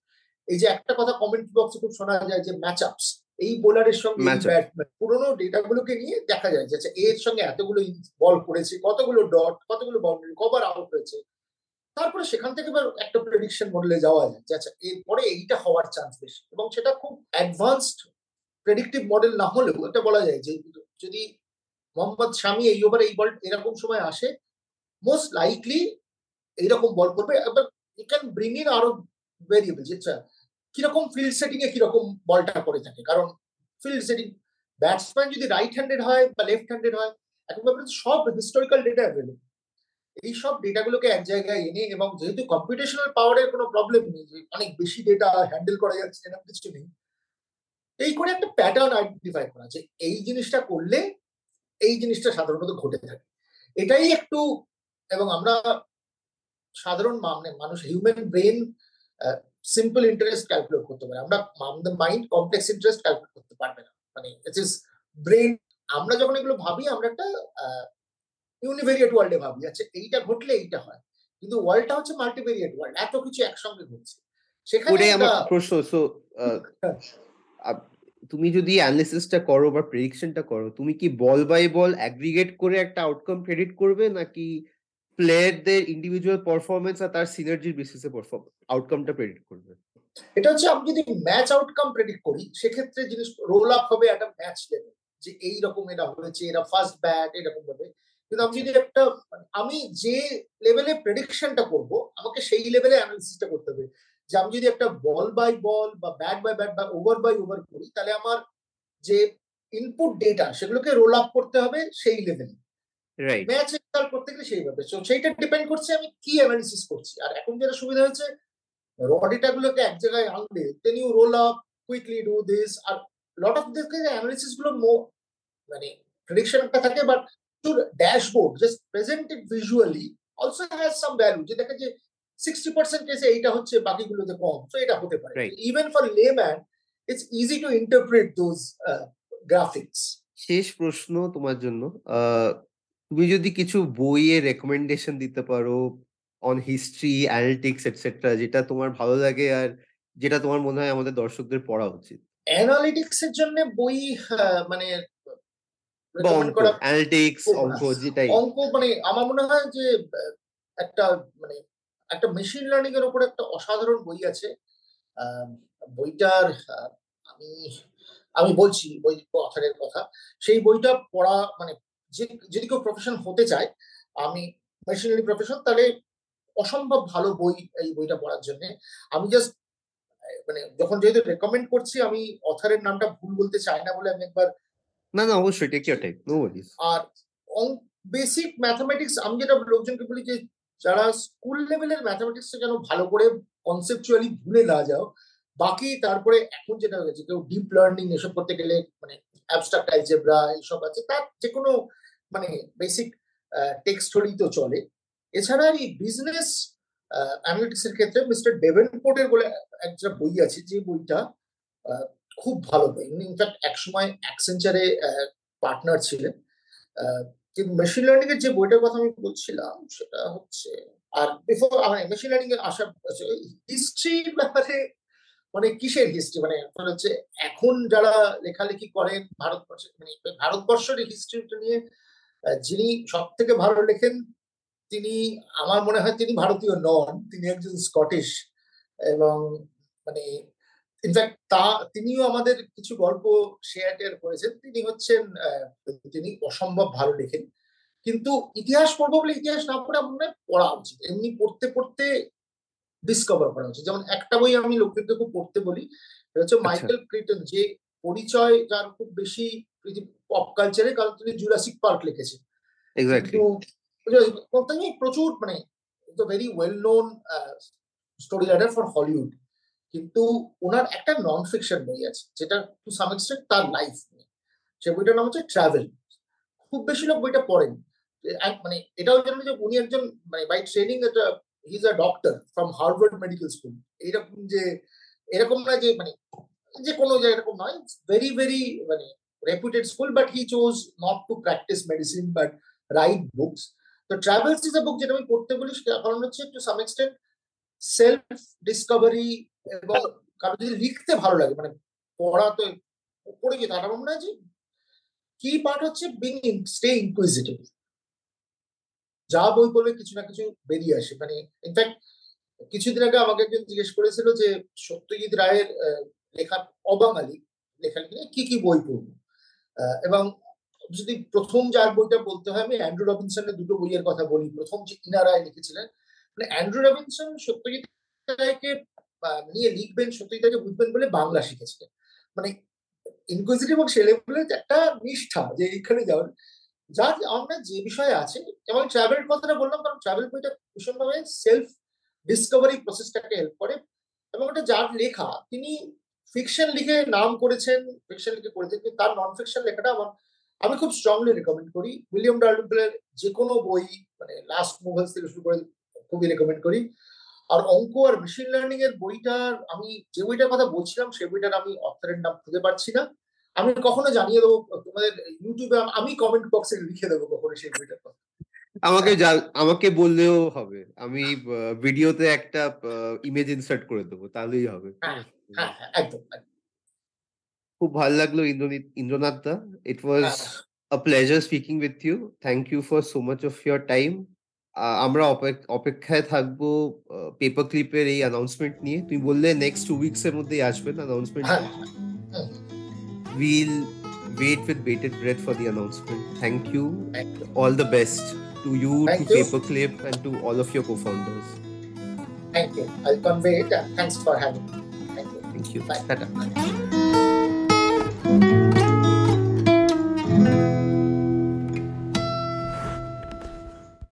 এই যে একটা কথা কমেন্ট বক্সে খুব শোনা যায় যে ম্যাচ আপস এই বোলারের সঙ্গে ব্যাটম্যান পুরোনো ডেটা গুলোকে নিয়ে দেখা যায় যে আচ্ছা, এর সঙ্গে এতগুলো বল করেছে কতগুলো ডট কতগুলো বাউন্ডারি কভার আউট হয়েছে। তারপরে সেখান থেকে এবার একটা প্রেডিকশন মডেলে যাওয়া যায় যে আচ্ছা এরপরে এইটা হওয়ার চান্স বেশি। এবং সেটা খুব অ্যাডভান্সড প্রেডিক্টিভ মডেল না হলেও এটা বলা যায় যে যদি মোহাম্মদ শামি এই ওভারে এই বল এরকম সময় আসে মোস্ট লাইকলি এইরকম বল করবে। এবার ইউ ক্যান ব্রিং ইন আরও ভেরিয়েবল যে আচ্ছা কীরকম ফিল্ড সেটিং এ কীরকম বলটা করে থাকে? কারণ ফিল্ড সেটিং ব্যাটসম্যান যদি রাইট হ্যান্ডেড হয় বা লেফট হ্যান্ডেড হয় এখন ব্যাপারে সব হিস্টোরিক্যাল ডেটা অ্যাভেলেবল এই সব ডেটাগুলোকে এক জায়গায় এনে এবং যেহেতু কম্পিউটেশনাল পাওয়ারের কোনো প্রবলেম নেই, যে অনেক বেশি ডেটা হ্যান্ডেল করা যাচ্ছে এরকম কিছু নেই, এই করে একটা প্যাটার্ন আইডেন্টিফাই করা যে এই জিনিসটা করলে এই জিনিসটা সাধারণত ঘটে থাকে। এটাই একটু এবং আমরা সাধারণ মানে মানুষ human brain simple interest calculate করতে পারে। আমরা মাইন্ড কমপ্লেক্স ইন্টারেস্ট ক্যালকুলেট করতে পারবে না। মানে ইট ইস ব্রেন আমরা যখন এগুলো ভাবি, আমরা একটা ইউনিভেরিয়েট ওয়ার্ল্ডে ভাবি আচ্ছা এইটা ঘটলে এইটা হয়। কিন্তু ওয়ার্ল্ডটা হচ্ছে মাল্টিভেরিয়েট ওয়ার্ল্ড এত কিছু একসঙ্গে ঘটছে। সেখানে আমার প্রশ্ন সো তুমি যদি অ্যানালিসিসটা করো বা প্রেডিকশনটা করো তুমি কি বল বাই বল অ্যাগ্রিগেট করে একটা আউটকাম প্রেডিক্ট করবে নাকি প্লেয়ারদের ইন্ডিভিজুয়াল পারফরমেন্স আর তার সিনার্জির বেসিসে আউটকামটা প্রেডিক্ট করবে? এটা হচ্ছে আমি যদি ম্যাচ আউটকাম প্রেডিক্ট করি সেক্ষেত্রে জিনিস রোল আপ হবে একটা ম্যাচ লেভেল যে এই রকম এরা হয়েছে এরা ফার্স্ট ব্যাট এরকম ভাবে। কিন্তু আমি যদি একটা আমি যে লেভেলে প্রেডিকশনটা করব আমাকে সেই লেভেলে অ্যানালিসিসটা করতে হবে। যে আমি যদি একটা বল বাই বল বা ব্যাট বাই ব্যাট বা ওভার বাই ওভার করি তাহলে আমার যে ইনপুট ডেটা সেগুলোকে রোল আপ করতে হবে সেই লেভেলে ম্যাচ খেয়াল করতে গেলে সেইভাবে সো সেইটা ডিপেন্ড করছে আমি কি অ্যানালিসিস করছি। আর এখন যেটা সুবিধা হয়েছে র ডেটাগুলোকে এক জায়গায় আনলে then you roll up quickly do this R lot of this অ্যানালিসিসগুলো মানে প্রেডিকশন একটা থাকে but tour dashboard just presented visually also has some value যে দেখে যে সিক্সটি পার্সেন্ট কেসে এইটা হচ্ছে বাকিগুলোতে কম তো এটা হতে পারে। Even for layman it's easy to interpret those graphics শেষ প্রশ্ন তোমার জন্য। তুমি যদি কিছু বইয়ের রেকমেন্ডেশন দিতে পারো অন হিস্ট্রি অ্যানালিটিক্স এটসেট্রা যেটা তোমার ভালো লাগে আর যেটা তোমার মনে হয় আমাদের দর্শকদের পড়া উচিত। অ্যানালিটিক্স এর জন্য বই মানে অঙ্ক অ্যানালিটিক্স অঙ্ক যেটাই অঙ্ক মানে আমার মনে হয় যে একটা মানে একটা মেশিন লার্নিং এর উপর একটা অসাধারণ বই আছে। বইটার আমি আমি বলছি বই অথারের কথা। সেই বইটা পড়া মানে যে যদি কেউ প্রফেশন হতে চায় আমি মেশিনারি প্রফেশন তাহলে অসম্ভব ভালো বই এই বইটা পড়ার জন্য। আমি জাস্ট মানে যখন যেহেতু রেকমেন্ড করছি আমি অথারের নামটা ভুল বলতে চাই না বলে আমি একবার না না, অবশ্যই take your time no worries R basic mathematics আমি যেটা লোকজনকে বলি যে, যারা স্কুল লেভেলের ম্যাথমেটিক্সটা যেন ভালো করে কনসেপচুয়ালি ভুলে না যাও, বাকি তারপরে এখন যেটা হয়েছে, কেউ ডিপ লার্নিং এসব করতে গেলে মানে অ্যাবস্ট্রাক্ট অ্যালজেব্রা এইসব আছে, তার যে কোনো মানে বেসিক টেক্সট হলেই তো চলে। এছাড়া এই বিজনেস অ্যানালিটিক্স এর ক্ষেত্রে মিস্টার ডেভেনপোর্টের বলে একটা বই আছে যে বইটা খুব ভালো ইনফ্যাক্ট একসময় অ্যাক্সেঞ্চারে পার্টনার ছিলেন। কিন্তু মেশিন লার্নিং এর যে বইটার কথা আমি বলছিলাম, সেটা হচ্ছে, আর বিফোর মেশিন লার্নিং এর আসা হিস্ট্রির ব্যাপারে মানে কিসের হিস্ট্রি মানে হচ্ছে, এখন যারা লেখালেখি করেন, ভারতবর্ষে মানে ভারতবর্ষের হিস্ট্রিটা নিয়ে যিনি সব থেকে ভালো লেখেন, তিনি, আমার মনে হয় তিনি ভারতীয় নন, তিনি একজন স্কটিশ এবং মানে ইনফ্যাক্ট তা তিনিও আমাদের কিছু গল্প শেয়ার করেছেন। তিনি হচ্ছেন তিনি অসম্ভব ভালো লেখেন। কিন্তু ইতিহাস পড়ব বলে ইতিহাস না পড়ে মনে পড়া উচিত। এমনি পড়তে পড়তে ডিসকভার করা উচিত। যেমন একটা বই আমি লোকজনকে খুব পড়তে বলি এটা হচ্ছে আচ্ছা। Michael Crichton. যে পরিচয় যার খুব বেশি পপ কালচারে কারণ তিনি জুরাসিক পার্ক লিখেছেন। প্রচুর মানে very well known story writer for Hollywood কিন্তু ওনার একটা নন ফিকশন বই আছে, যেটা টু সাম এক্সটেন্ট তার লাইফ নিয়ে। সে বইটার নাম হচ্ছে ট্রাভেল খুব বেশি লোক বইটা পড়েন। মানে এটাও জানেন যে উনি একজন মানে বাই ট্রেনিং একটা he is a doctor from Harvard medical school এইরকম যে, এরকম না যে মানে যে কোনো যে এরকম নয় ভেরি ভেরি মানে reputed school but he chose not to practise medicine but write books তো ট্রাভেলস ইজ আ বুক যেটা আমি পড়তে বলি সেটা কারণ হচ্ছে to some extent self discovery এবং কারও যদি লিখতে ভালো লাগে মানে পড়া তো পড়ে গিয়ে তার মনে হয় যে কি পার্ট হচ্ছে বিং স্টে ইনকুইজিটিভ যা বই বলে কিছু না কিছু বেরিয়ে আসে। মানে ইনফ্যাক্ট কিছুদিন আগে আমাকে একজন জিজ্ঞেস করেছিল যে সত্যজিৎ রায়ের লেখা অবাঙালি, লেখা নিয়ে কি কি বই পড়ব? এবং যদি প্রথম যার বইটা বলতে হয়, আমি অ্যান্ড্রু রবিনসনের দুটো বইয়ের কথা বলি। প্রথম যে ইনা রায় লিখেছিলেন মানে অ্যান্ড্রু রবিনসন সত্যজিৎ রায়কে নিয়ে লিখবেন সত্যজিৎকে বুঝবেন বলে বাংলা শিখেছিলেন। মানে ইনকুইজিটিভ এবং সেলেবলের একটা নিষ্ঠা যে এখানে যাওয়ার। যার আমরা যে বিষয়ে আছে যেমন ট্রাভেল কথাটা বললাম, কারণ ট্রাভেল বইটা ভীষণভাবে সেলফ ডিসকভারি প্রসেসটাকে হেল্প করে। এবং ওটা যার লেখা, তিনি ফিকশন লিখে নাম করেছেন ফিকশন লিখে করেছেন, কিন্তু তার নন ফিকশন লেখাটা আমার, আমি খুব স্ট্রংলি রেকমেন্ড করি। উইলিয়াম ডার্লিপলের যে কোনো বই মানে লাস্ট মুভেলস থেকে শুরু করে খুবই রেকমেন্ড করি। আর অঙ্ক আর মেশিন লার্নিং এর বইটার আমি যে বইটার কথা বলছিলাম সেই বইটার আমি অথরের নাম খুঁজে পাচ্ছি না। আমি কখনো জানিয়ে দেবো তোমাদের ইউটিউবে আমি কমেন্ট বক্সে লিখে দেবো কখনো সেই বইটার কথা। আমাকে আমাকে বললেও হবে। আমি ভিডিওতে একটা ইমেজ ইনসার্ট করে দেবো তাহলেই হবে। হ্যাঁ, হ্যাঁ, হ্যাঁ, একদম খুব ভালো লাগল ইন্দ্রনাথ দা it was a pleasure speaking with you thank you for so much of your time আমরা অপেক্ষায় থাকবো পেপার ক্লিপের এই অ্যানাউন্সমেন্ট নিয়ে তুমি বললে নেক্সট টু উইকস এর মধ্যেই আসবেন announcement will wait with bated breath for the announcement. Thank you. Thank you. All the best to you, Thank to you. Paperclip, and to all of your co-founders. Thank you. I'll convey it and thanks for having me. Thank you. Thank you. Bye. Tata.